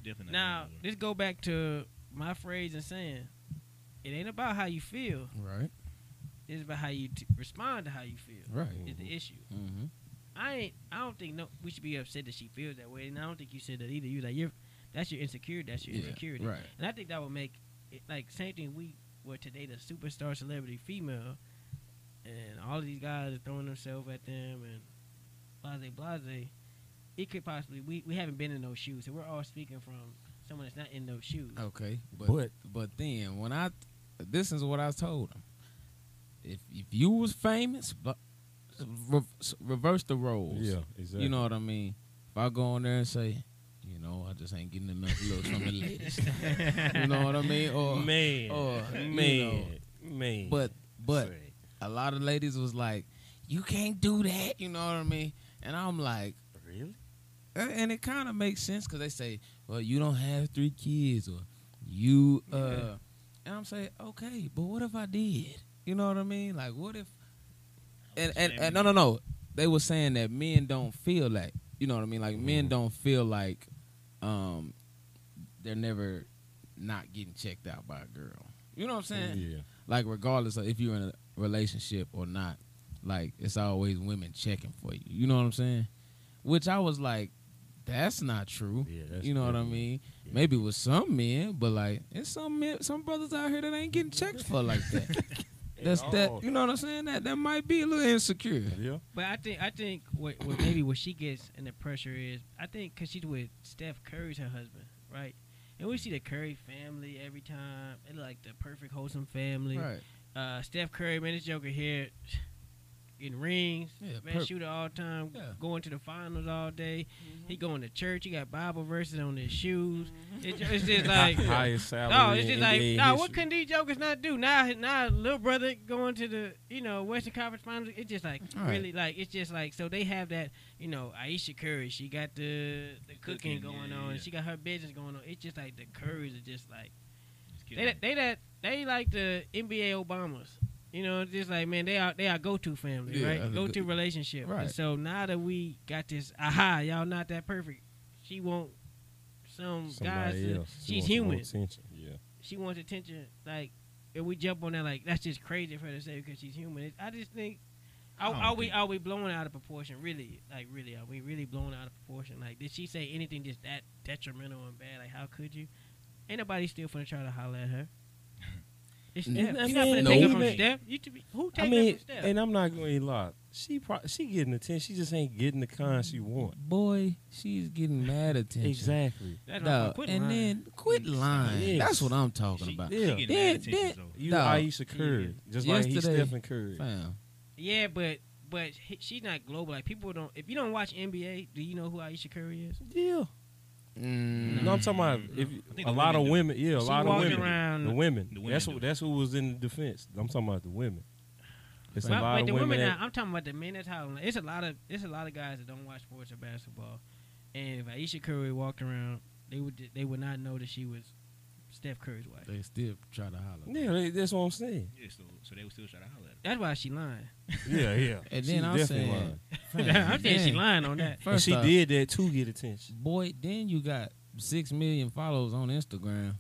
Nowhere. Yeah, she definitely Now, going nowhere. let's go back to my phrase and saying, it ain't about how you feel. Right, It's about how you t- respond to how you feel. right. Is the issue. Mm-hmm. I ain't. I don't think no. We should be upset that she feels that way, and I don't think you said that either. You like you're. That's your insecurity. That's your Yeah, insecurity. right. And I think that would make it like same thing. We were today the superstar celebrity female, and all of these guys are throwing themselves at them and blase blase. It could possibly we we haven't been in those shoes, so we're all speaking from someone that's not in those shoes. Okay, but, But- but then when I this is what I told him. If if you was famous, but re- reverse the roles. Yeah, exactly. You know what I mean? If I go on there and say, you know, I just ain't getting enough looks from the ladies. you know what I mean? Or man, or, you man, man. but but Say, a lot of ladies was like, you can't do that. You know what I mean? And I'm like, really? And it kind of makes sense because they say, well, you don't have three kids, or you, uh, Yeah. and I'm saying, okay, but what if I did? You know what I mean? Like, what if? And and, and no, no, no. They were saying that men don't feel like, you know what I mean? Like men Mhm. don't feel like, um, they're never not getting checked out by a girl. You know what I'm saying? Yeah. Like regardless of if you're in a relationship or not, like it's always women checking for you. You know what I'm saying? Which I was like, that's not true. Yeah, that's you know what I mean? yeah. Maybe with some men, but like it's some men, some brothers out here that ain't getting checked for like that. That's all. that. You know what I'm saying? That that might be a little insecure. Yeah. But I think I think what, what maybe what she gets and the pressure is I think because she's with Steph Curry's her husband, right? And we see the Curry family every time. It's like the perfect wholesome family. Right. Uh, Steph Curry, man, this Joker here getting rings, Yeah, man, perp- shooter all time, Yeah. going to the finals all day. Mm-hmm. He going to church. He got Bible verses on his shoes. Mm-hmm. It, ju- it's just like highest salary. no, it's in just like NBA no. What can these jokers not do now? Now, little brother going to the you know Western Conference Finals. It's just like All right. really like it's just like so they have that you know Ayesha Curry. She got the the cooking, cooking, going yeah, on. yeah. She got her business going on. It's just like the Currys are just like Just they kidding. they that they like the NBA Obamas. You know, just like man, they are they are go to family, Yeah, right? Go to relationship. And Right. so now that we got this, aha, y'all not that perfect. She want some guys. Somebody To. She she's wants human. attention. Yeah. She wants attention. Like, and we jump on that like that's just crazy for her to say because she's human. It, I just think. Are, are we are we blowing out of proportion? Really, like really, are we really blowing out of proportion? Like, did she say anything just that detrimental and bad? Like, how could you? Ain't nobody still finna try to holler at her. It's Steph. I You not mean, finna no. take her from Steph. You to be, who I take mean, her from Steph? and I'm not going to lie. She pro- she getting attention. She just ain't getting the kind she want. Boy, she's getting mad attention. Exactly. That's Dog, not quit and lying. then quit lying. Yes. That's what I'm talking She- about. she Yeah. getting Then- mad attention, then- so. You Dog. Ayesha Curry, just like he's Yesterday- Stephen Curry. Fam. yeah, but but she's not global. Like people don't. If you don't watch NBA, do you know who Ayesha Curry is? Yeah. Mm. No, I'm talking about if a the lot of women women. Yeah, a She lot of women. around- The women. The women that's what. That's who was in the defense. I'm talking about the women. It's a lot but of the women. women, that, now, I'm talking about the men that's hollering. It's a lot of it's a lot of guys that don't watch sports or basketball, and if Ayesha Curry walked around, they would they would not know that she was Steph Curry's wife. They still try to holler. yeah, they- that's what I'm saying. Yeah, so, so they would still try to holler at her. That's why she lying. Yeah, yeah. And She's then I'm definitely saying, lying. I'm saying she lying on that. And First she off, did that to get attention. Boy, then you got six million followers on Instagram.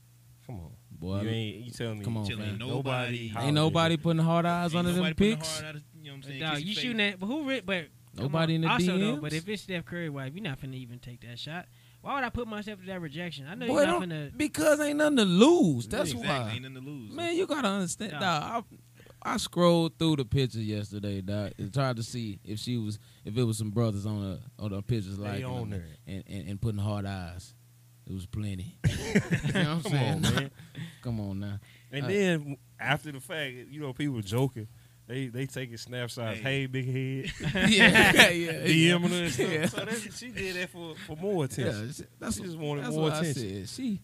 Come on, Boy, you ain't. You telling me? Come on, Till fam. ain't nobody- hollered ain't nobody putting hard eyes Ain't under them pics. hard out of- you know what I'm saying? Dog, Kiss you your face. shooting that? But who? Re- but come Nobody on. in the also, though, DMs? but if it's Steph Curry wife, you're not finna even take that shot. Why would I put myself to that rejection? I know Boy, you're not don't- because ain't nothing to lose. That's exactly. why. Ain't nothing to lose. Man, you gotta understand. Dog. Dog, I, I scrolled through the pictures yesterday, dog, and tried to see if she was if it was some brothers on the on the pictures like on there. and, and and putting hard eyes. It was plenty. you know what I'm Come saying? on, man. Come on now. And Uh, then after the fact, you know, people joking. They they taking snapshots. Hey. Hey, big head. yeah, yeah, DMing her and stuff. Yeah. So that's, she did that for, for more attention. she- that's She just wanted that's more what attention. I said. She,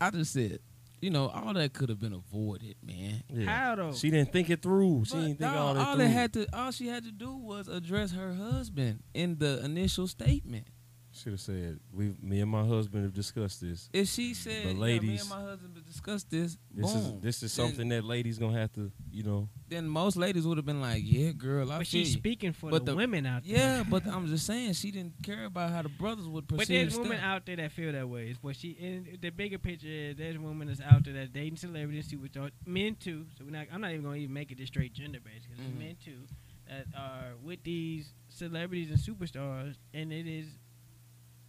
I just said, you know, all that could have been avoided, man. Yeah. How though? She didn't think it through. She But didn't think no, all that all through. they had to, all she had to do was address her husband in the initial statement. Should have said, "We, me and my husband have discussed this. If she said, But yeah, me ladies, and my husband have discussed this, This boom, is this is Then- something that ladies gonna have to, you know." Then, most ladies would have been like, "Yeah, girl, I but feel she's you." speaking for But the, the- women out there. Yeah, but I'm just saying she didn't care about how the brothers would perceive. But perceive there's women out there that feel that way. But she in the bigger picture is there's women that's out there that dating celebrities, superstars, men too. So we're not. I'm not even going to even make it this straight gender based because Mhm. men too that are with these celebrities and superstars, and it is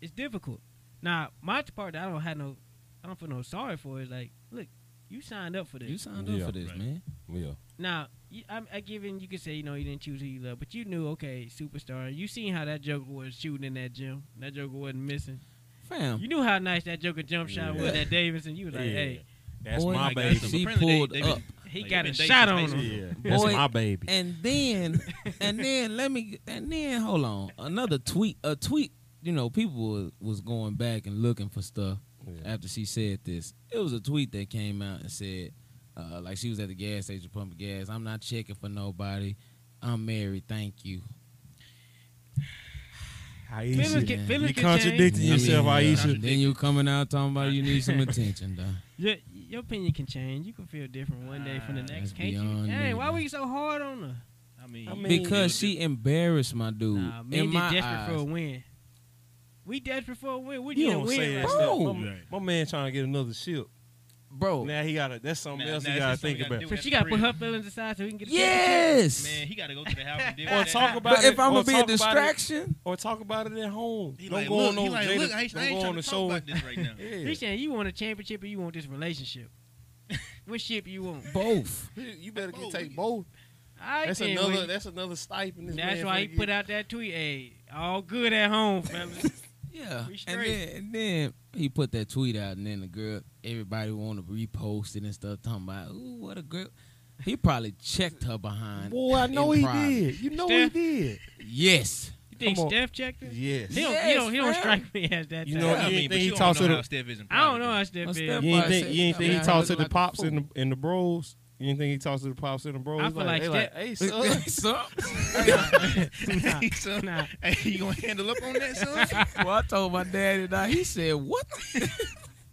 it's difficult. Now my part that I don't have no, I don't feel no sorry for is like, look, you signed up for this. You signed up Yeah, for this, right. man. Yeah. Now, you, I'm, I given you could say you know you didn't choose who you love, but you knew okay, superstar. You seen how that Joker was shooting in that gym. That Joker wasn't missing. Fam, You knew how nice that Joker jump shot Yeah. was at Davidson. You was like, Yeah. hey, That's Boy, my baby. she apparently they- pulled they been- up. he Like, got a shot on him. high Yeah, that's my baby. and then and then let me and then hold on another tweet a tweet you know people was, was going back and looking for stuff Yeah. after she said this it was a tweet that came out and said uh, like she was at the gas station pumping gas i'm not checking for nobody i'm married thank you Feelings Ayesha, can- Yeah. feelings you can contradicting change. yourself, Yeah. Ayesha. then you coming out talking about you need some attention though Your, your opinion can change. You can feel different one day from the Ah, next. that's Can't you? beyond Hey, why were you so hard on her? I mean, because she embarrassed my dude Nah, men in just my desperate for a win. We desperate for a win. We You need a don't win. say that right stuff. Bro. My, my man trying to get another ship. bro Now he got to That's something Now- else now he got to just something think you gotta about. do. So she got to put her feelings aside so we can get. yes man, he got to go to the house and deal Or with talk that. about but it. if i'm or gonna be a talk about it- distraction Or talk about it at home. He don't like, go look, on no he like, Jada- look, I ain't, I don't ain't go trying on the to show. about this right now. Yeah. He's saying you want a championship or you want this relationship. what ship you want? both You better get take both. I That's can't another. wait. That's another stipend. This That's man why he finna put out that tweet. Hey, all good at home, fellas. Yeah, and then and then he put that tweet out, and then the girl, everybody want to repost it and stuff, talking about, ooh, what a girl. he probably checked her behind. Boy, I know he private. did. You know Steph? he did. Yes. You think Come on. Steph checked it? Yes. He don't. Yes, he don't. He don't strike me as that. You type. know, I you mean, but think he you don't talks know to how the- Steph is in I don't know how Steph Well, is. Steph You ain't think you ain't think he Yeah, talks to the like pops and the and the bros? You ain't think he talks to the pops and the bros? I He's feel like they Steph- hey Hey, son. son. nah, Hey, son, nah. hey, you gonna handle up on that, son? well, I told my daddy that. He said, "What?"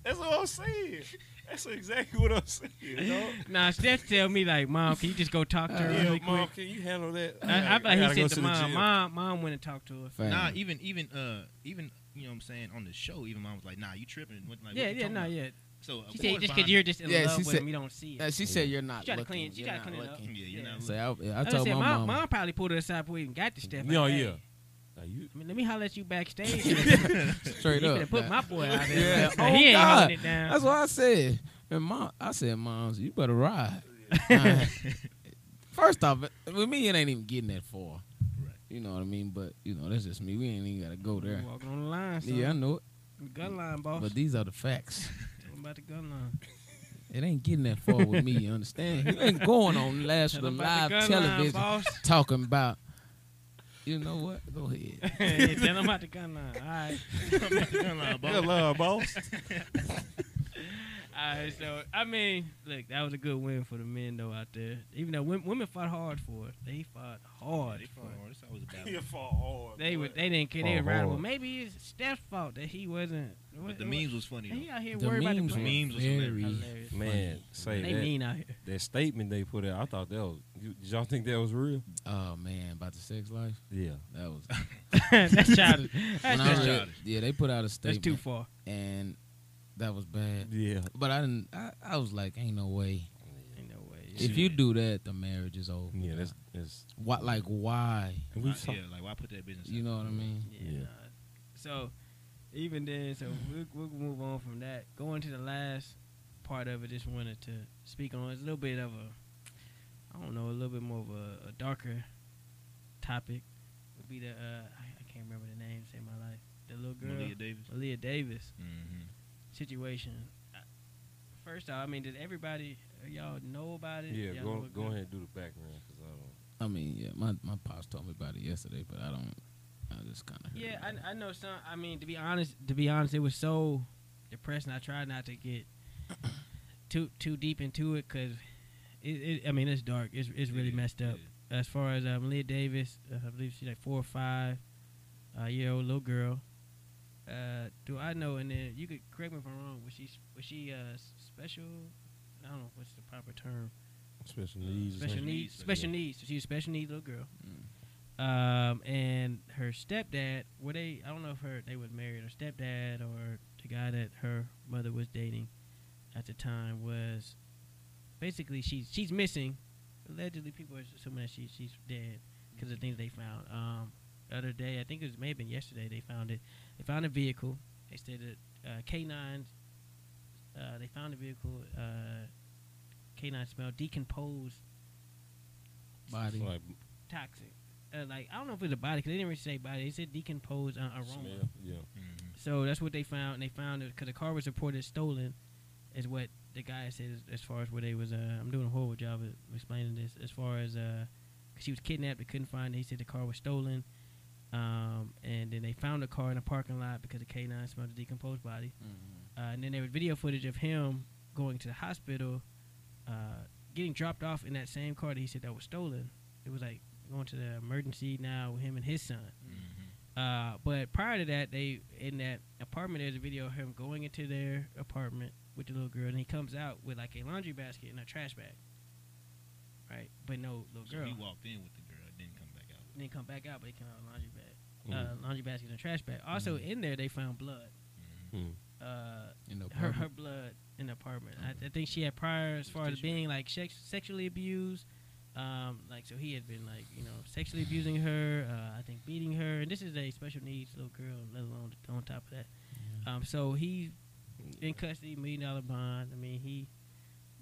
That's what I'm saying. That's exactly what I'm saying. dog. Nah, Steph tell me like, mom, can you just go talk to her Yeah, really mom, quick? can you handle that? I, I feel like gotta he said to to the mom, mom, mom went and talked to her. Fam. Nah, even even uh even you know what I'm saying on the show, even mom was like, "Nah, you tripping." What, like, what Yeah, you yeah, talking nah, about? yeah. So She said just because you're just in Yeah, love she with said- him, you don't see it. Uh, she said, "You're not She gotta looking. clean- she You're gotta clean it up. yeah, you're Yeah. not. So looking. I, I I told said, my mom, mom. mom probably pulled her aside before we even got to Steph. Like, No, hey, yeah. Like, you, I mean, let me holler at you backstage. Straight you up. finna put Nah. my boy out there. Yeah. Oh, he ain't God. holding it down. That's what I said. And mom, I said, "Moms, you better ride." Alright. First off, with me, it ain't even getting that far. Right. You know what I mean? But you know, that's just me. We ain't even gotta go there. Walking on the line, son. Yeah, I know it. Gun line, boss. But these are the facts. Tell 'em about the gun line. It ain't getting that far with me. You understand? You ain't going on last Tell the 'em about live the gun line, television talking about. You know what? Go ahead. yeah, tell them about the gun line. All right. Gun line, boss. good love, boss. All right, so I mean, look, that was a good win for the men though out there. Even though women, women fought hard for it, they fought hard. They for fall it. hard. It's always a battle. You fall hard. They boy. they didn't care. They Fought were right. Well, maybe it's Steph's fault that he wasn't. But the memes was funny He out here The worried about the memes, memes was very hilarious. Man, say They that, mean out here. that statement they put out. I thought that was. you- Did y'all think that was real? Oh man, about the sex life. Yeah. That was. That's childish. when That's, I just read- childish. yeah, they put out a statement. That's statement, too far. and that was bad. Yeah. But I didn't. I, I was like, ain't no way. Ain't no way. If you do that, the marriage is over. Yeah. That's that's. what? Like why? And we Why- saw, yeah, like why put that business? You out? know what I mean? Yeah. Yeah. nah. So even then, so we'll, we'll move on from that. Going to the last part of it, just wanted to speak on. It's a little bit of a, I don't know, a little bit more of a, a darker topic. Would be the uh, I, I can't remember the name. Say my life. The little girl, Maleah Davis. Maleah Davis Mm-hmm. Situation. First off, I mean, did everybody uh, y'all know about it? yeah. Go go ahead and do the background because I don't. I mean, yeah. My my pops told me about it yesterday, but I don't. I just kind of. Yeah, I, I know some. I mean, to be honest, to be honest, it was so depressing. I tried not to get too too deep into it because it, it. I mean, it's dark. It's it's really messed up. As far as uh, Maleah Davis, uh, I believe she's like four or five uh, year old little girl. Uh, do I know? And then you could correct me if I'm wrong. Was she was she uh, special? I don't know what's the proper term. Special needs. or Special needs. needs, Special yeah. needs. So she's a special needs little girl. Mm. Um, and her stepdad, were they? I don't know if her they was married. Her stepdad or the guy that her mother was dating at the time was basically she's she's missing. Allegedly, people are assuming that she she's dead because of things they found. Um, the other day, I think it was maybe been yesterday. They found it. They found a vehicle. They said that uh, K9s. Uh, they found a vehicle. Uh, K9 smelled decomposed Body. Like toxic. Uh, like I don't know if it was a body because they didn't really say body. They said decomposed uh, aroma. smell. Yeah. Mm-hmm. So that's what they found. And they found it because the car was reported stolen, is what the guy said as, as far as where they was. Uh, I'm doing a horrible job of explaining this. As far as uh, 'cause she was kidnapped, they couldn't find. it. He said the car was stolen, um, and then they found the car in a parking lot because the K9 smelled a decomposed body. Mhm. Uh, and then there was video footage of him going to the hospital, uh, getting dropped off in that same car that he said that was stolen. It was like going to the emergency now with him and his son. Mm-hmm. Uh, but prior to that, they in that apartment. There's a video of him going into their apartment with the little girl, and he comes out with like a laundry basket and a trash bag. Right, but no little So girl. he walked in with the girl, didn't come back out. then come back out, but he came out with a laundry bag. Uh, laundry basket and trash bag. Also in there, they found blood. Mm-hmm. Mhm. Uh, In the her her blood in the apartment. I, I think she had prior as far as being like sex, sexually abused. Um, like so he had been like you know sexually abusing her. Uh, I think beating her, and this is a special needs little girl. Let alone on top of that. Um, so he in custody, million dollar bond. I mean he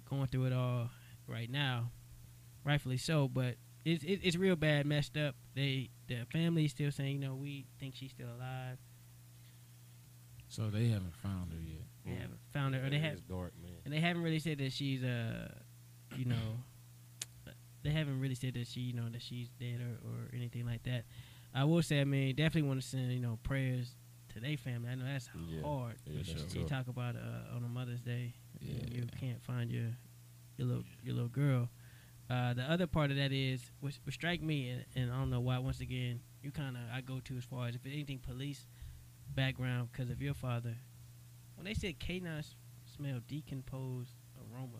going through it all right now, rightfully so. But it's it, it's real bad, messed up. They the family still saying you know we think she's still alive. So they haven't found her yet. They haven't found her, or they have dark man, and they haven't really said that she's uh you know they haven't really said that she, you know, that she's dead or, or anything like that. I will say, I mean, definitely want to send, you know, prayers to their family. I know that's Yeah. hard. Yeah, that's. You tough. talk about uh, on a Mother's Day, you, Yeah. you can't find your your little your little girl. Uh, the other part of that is, which, which strike me, and, and I don't know why. Once again, you kind of I go to as far as if anything police background because of your father. When they said canine s- smell decomposed aroma,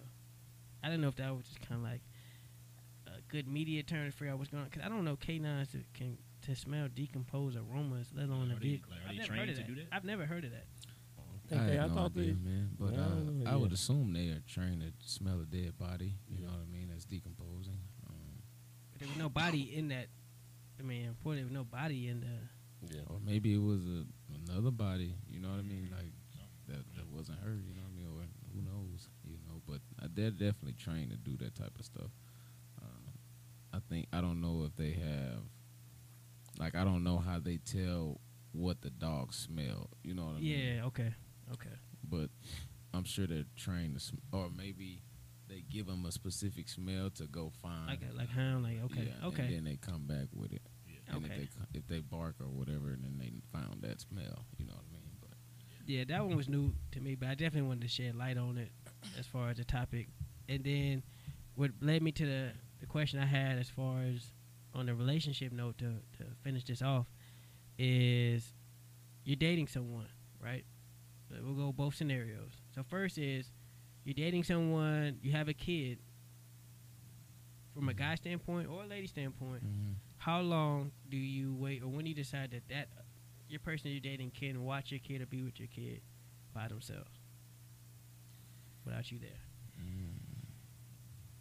I don't know if that was just kind of like a good media term to figure out what's going on. Because I don't know canines that can to smell decomposed aromas, let alone a Are they- vehicle. are I've never heard of to that. do that? I've never heard of that. I, Okay, had I no thought idea, they- man. But Yeah, uh, I would assume they are trained to smell a dead body. You Yeah. know what I mean? That's decomposing. Um, But there was no body in that. I mean, unfortunately, there was no body in the. Yeah. or maybe it was a, another body. You know what I mean? Like that that wasn't her. You know what I mean? Or who knows? You know. But uh, they're definitely trained to do that type of stuff. Uh, I think I don't know if they have. Like I don't know how they tell what the dog smell. You know what I mean? Yeah. Okay. Okay. but I'm sure they're trained to, sm- or maybe they give them a specific smell to go find. Like like hound. Like okay. Yeah, okay. And then they come back with it. Yeah. And Okay. if they co- if they bark or whatever, and then they found that smell. You know what I mean? But Yeah, that one was new to me, but I definitely wanted to shed light on it as far as the topic. And then what led me to the, the question I had as far as on the relationship note to, to finish this off is you're dating someone, right? So We'll go both scenarios. So first is you're dating someone, you have a kid. From a mm-hmm. guy standpoint or a lady standpoint, mm-hmm. how long do you wait, or when do you decide that that your person you're dating can watch your kid or be with your kid by themselves without you there? Mm.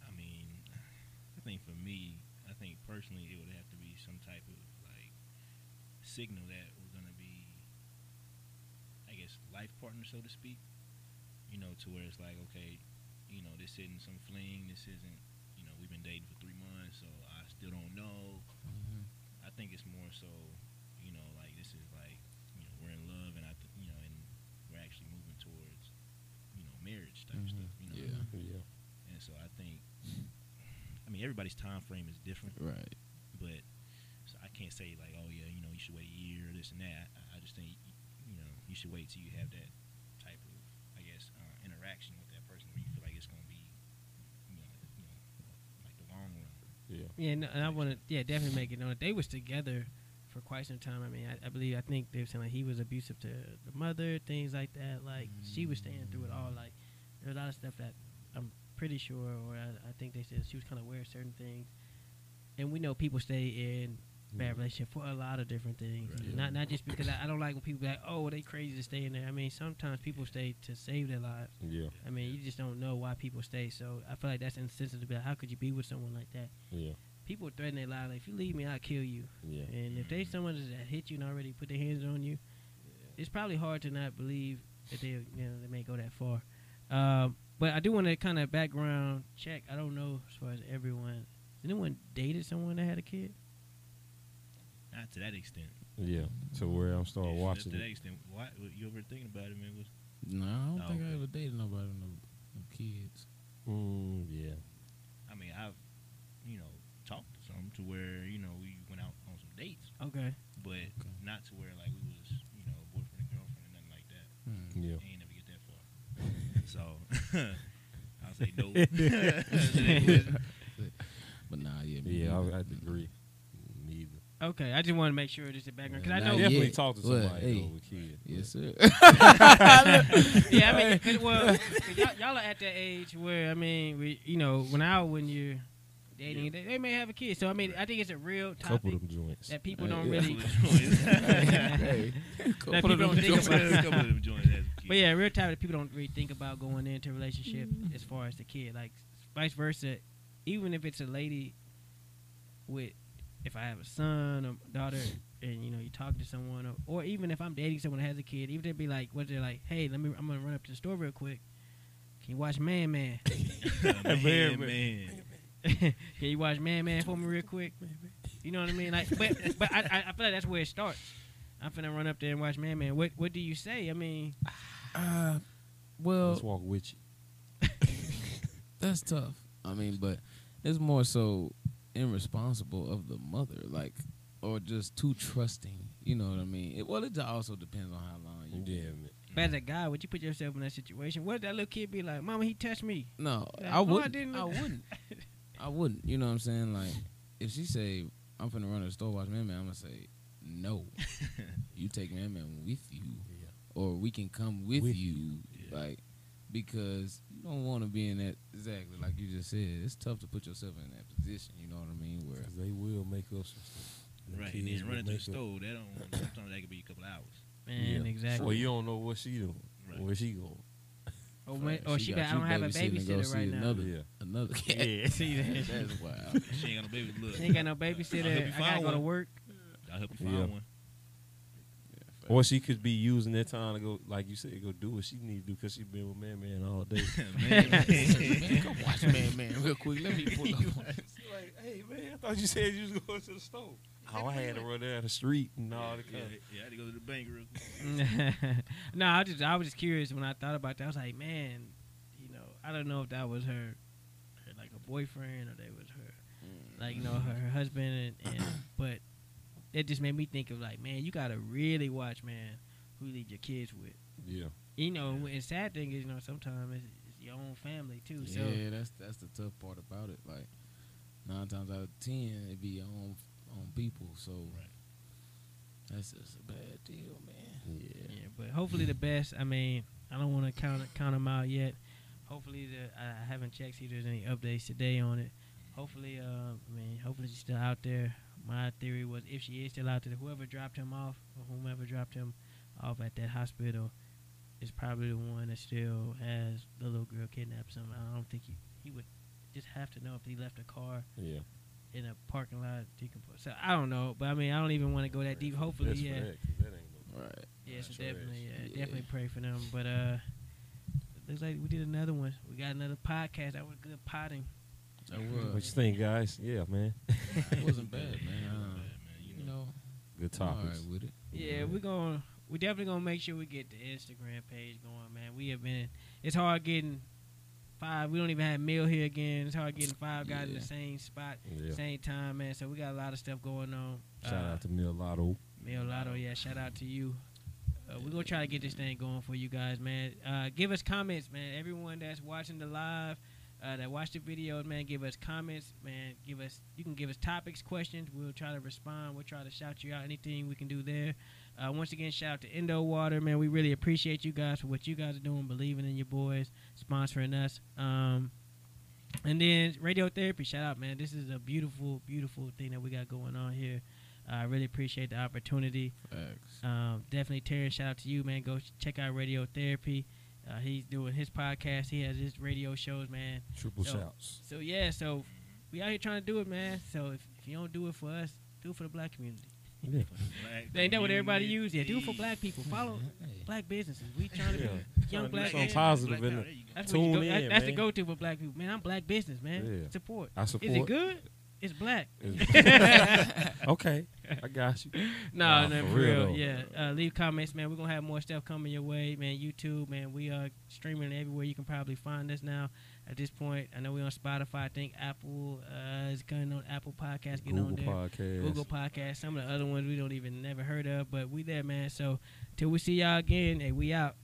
I mean, I think for me, I think personally, it would have to be some type of like signal that we're gonna be, I guess, life partner, so to speak. You know, to where it's like, okay, you know, this isn't some fling. This isn't, you know, we've been dating for three months, so I still don't know. I think it's more so, you know, like this is like, you know, we're in love, and I, th- you know, and we're actually moving towards, you know, marriage type Mhm. stuff. You know, Yeah. Yeah. and so I think, I mean, everybody's time frame is different, Right. but so I can't say like, oh yeah, you know, you should wait a year or this and that. I, I just think, you should wait till you have that type of, I guess, uh, interaction with that person where you feel like it's gonna be, you know, you know, like the long run. Yeah. Yeah, no, and I want to, yeah, definitely make it known that they was together for quite some time. I mean, I, I believe, I think they were saying like he was abusive to the mother, things like that. Like she was staying through it all. Like there was a lot of stuff that I'm pretty sure, or I, I think they said she was kind of aware of certain things. And we know people stay in bad relationship for a lot of different things. Right. Not not just because I, I don't like when people be like, oh, they crazy to stay in there. I mean, sometimes people stay to save their lives. Yeah. I mean, you just don't know why people stay. So I feel like that's insensitive. to be like, How could you be with someone like that? Yeah. People threaten their lives. Like, if you leave me, I'll kill you. Yeah. And if they someone that hit you and already put their hands on you, it's probably hard to not believe that they, you know, they may go that far. Um, but I do want to kind of background check. I don't know as far as everyone. Anyone dated someone that had a kid? Not to that extent. Yeah. To where I'm starting Yeah, watching To that extent, why you ever thinking about it, man? Was No, I don't Oh, think I ever dated nobody no, no kids. Mm, yeah. I mean, I've, you know, talked to some to where you know we went out on some dates, Okay. but not to where like we was, you know, boyfriend and girlfriend and nothing like that. Hmm. Yeah. They ain't never get that far. so I'll say no. But nah, yeah, me Yeah. I, I'd agree. Neither. Okay. I just want to make sure there's a background because Yeah, I nah, know. yeah. definitely talk to Well, somebody hey. though, with kids. Yes, sir. yeah, I mean, 'cause, well, 'cause y'all, y'all are at that age where I mean, we, you know, when I when you're dating, they, they may have a kid. So I mean, I think it's a real couple topic of them joints. that people don't yeah. really. hey, that couple people of them don't think joints. about. Couple of them joints a. But yeah, real time that people don't really think about going into a relationship mm-hmm. as far as the kid. Like vice versa, even if it's a lady with if I have a son or daughter and you know you talk to someone or, or even if I'm dating someone that has a kid, even if they be like what they're like, hey, let me I'm gonna run up to the store real quick. Can you watch Man Man? man, Man, man. Can you watch Man Man for me real quick? You know what I mean? Like, but but I, I I feel like that's where it starts. I'm finna run up there and watch Man Man. What what do you say? I mean, Uh, well, Let's walk with you. that's tough. I mean, but it's more so irresponsible of the mother, like, or just too trusting. You know what I mean? It, well, it also depends on how long you. Yeah, been. man. But as a guy, would you put yourself in that situation? What would that little kid be like? Mama, he touched me. No, Like, I no, I wouldn't. didn't. I wouldn't. I wouldn't. You know what I'm saying? Like, if she say I'm finna run to the store watch Man Man, I'm gonna say no. you take Man Man with you, Yeah. or we can come with, With you, Yeah. like because you don't want to be in that exactly like you just said. It's tough to put yourself in that position. You know what I mean? Where 'Cause they will make up some stuff. The Right, and then running to the store, that don't. Sometimes that could be a couple hours. Man, Yeah. exactly. Well, you don't know what she doing, Right. where she going. or when, oh, or she, got got, I you don't have a babysitting and babysitter see right now. another- Yeah. another cat. Yeah. See that? That's wild. She ain't got no baby. Look, She ain't got no babysitter. help I gotta find go to work. I'll help you find Yeah. one. Or she could be using that time to go, like you said, go do what she need to do because she been with Man Man all day. man, man, come watch Man Man real quick. Let me pull up. like, hey man, I thought you said you was going to the store. Oh, I had to run down the street and all the yeah, kind yeah, I had to go to the bank real quick. no, I just I was just curious when I thought about that. I was like, man, you know, I don't know if that was her, her like a boyfriend or that was her, like you know, her, her husband, and, and but it just made me think of like, man, you gotta really watch, man, who you leave your kids with. Yeah. You know, and sad thing is, you know, sometimes it's, it's your own family too. So Yeah, that's that's the tough part about it. Like nine times out of ten, it be your own own people. So Right. that's just a bad deal, man. Yeah. Yeah, but hopefully the best. I mean, I don't want to count count them out yet. Hopefully, the I I haven't checked see if there's any updates today on it. Hopefully, uh, I mean, hopefully she's still out there. My theory was if she is still out there, whoever dropped him off or whomever dropped him off at that hospital is probably the one that still has the little girl kidnapped. Something. I don't think he he would just have to know if he left a car Yeah. in a parking lot decomposed. So I don't know, but I mean, I don't even want to go that deep. Hopefully, That's yeah. that, 'cause that ain't no- Right. Yeah, so Trash. definitely, yeah, Yeah. definitely pray for them. But uh, looks like we did another one. We got another podcast. That was good potting. That What you think, guys? Yeah, man. it wasn't bad, man. Uh, you know, Good I'm topics. right with it. Yeah, we're gonna we definitely gonna make sure we get the Instagram page going, man. We have been. It's hard getting five. We don't even have Mill here again. It's hard getting five guys in the same spot, Yeah. same time, man. So we got a lot of stuff going on. Shout uh, out to Mil Lotto. Mel Lotto, yeah, shout out to you. Uh, we're gonna try to get this thing going for you guys, man. Uh, give us comments, man. Everyone that's watching the live, uh, that watch the videos, man, give us comments, man. Give us, you can give us topics, questions. We'll try to respond. We'll try to shout you out. Anything we can do there. Uh, once again, shout out to Endo Water, man. We really appreciate you guys for what you guys are doing, believing in your boys, sponsoring us. Um, and then radiotherapy, shout out, man. This is a beautiful, beautiful thing that we got going on here. I really appreciate the opportunity. Um, definitely, Terry, shout out to you, man. Go ch- check out Radiotherapy. Uh, he's doing his podcast. He has his radio shows, man. Triple Yo. shouts. So yeah, so we out here trying to do it, man. So if, if you don't do it for us, do it for the black community. Yeah. Black Ain't that what everybody use? Yeah, do it for black people. Follow Hey. black businesses. We trying to be young black. something men. positive Black in it. there you go. That's Tune go, that- in, that's the go-to for black people, man. I'm black business, man. Yeah. Support. I support. Is it good? It's black. okay, I got you. No, Nah, no, for for real, real. though. Yeah, uh, leave comments, man. We're gonna have more stuff coming your way, man. YouTube, man. We are streaming everywhere. You can probably find us now. At this point, I know we're on Spotify. I think Apple uh, is going on Apple Podcast. Get Google on there. Podcast. Google Podcast. Some of the other ones we don't even never heard of, but we there, man. So till we see y'all again, hey, we out.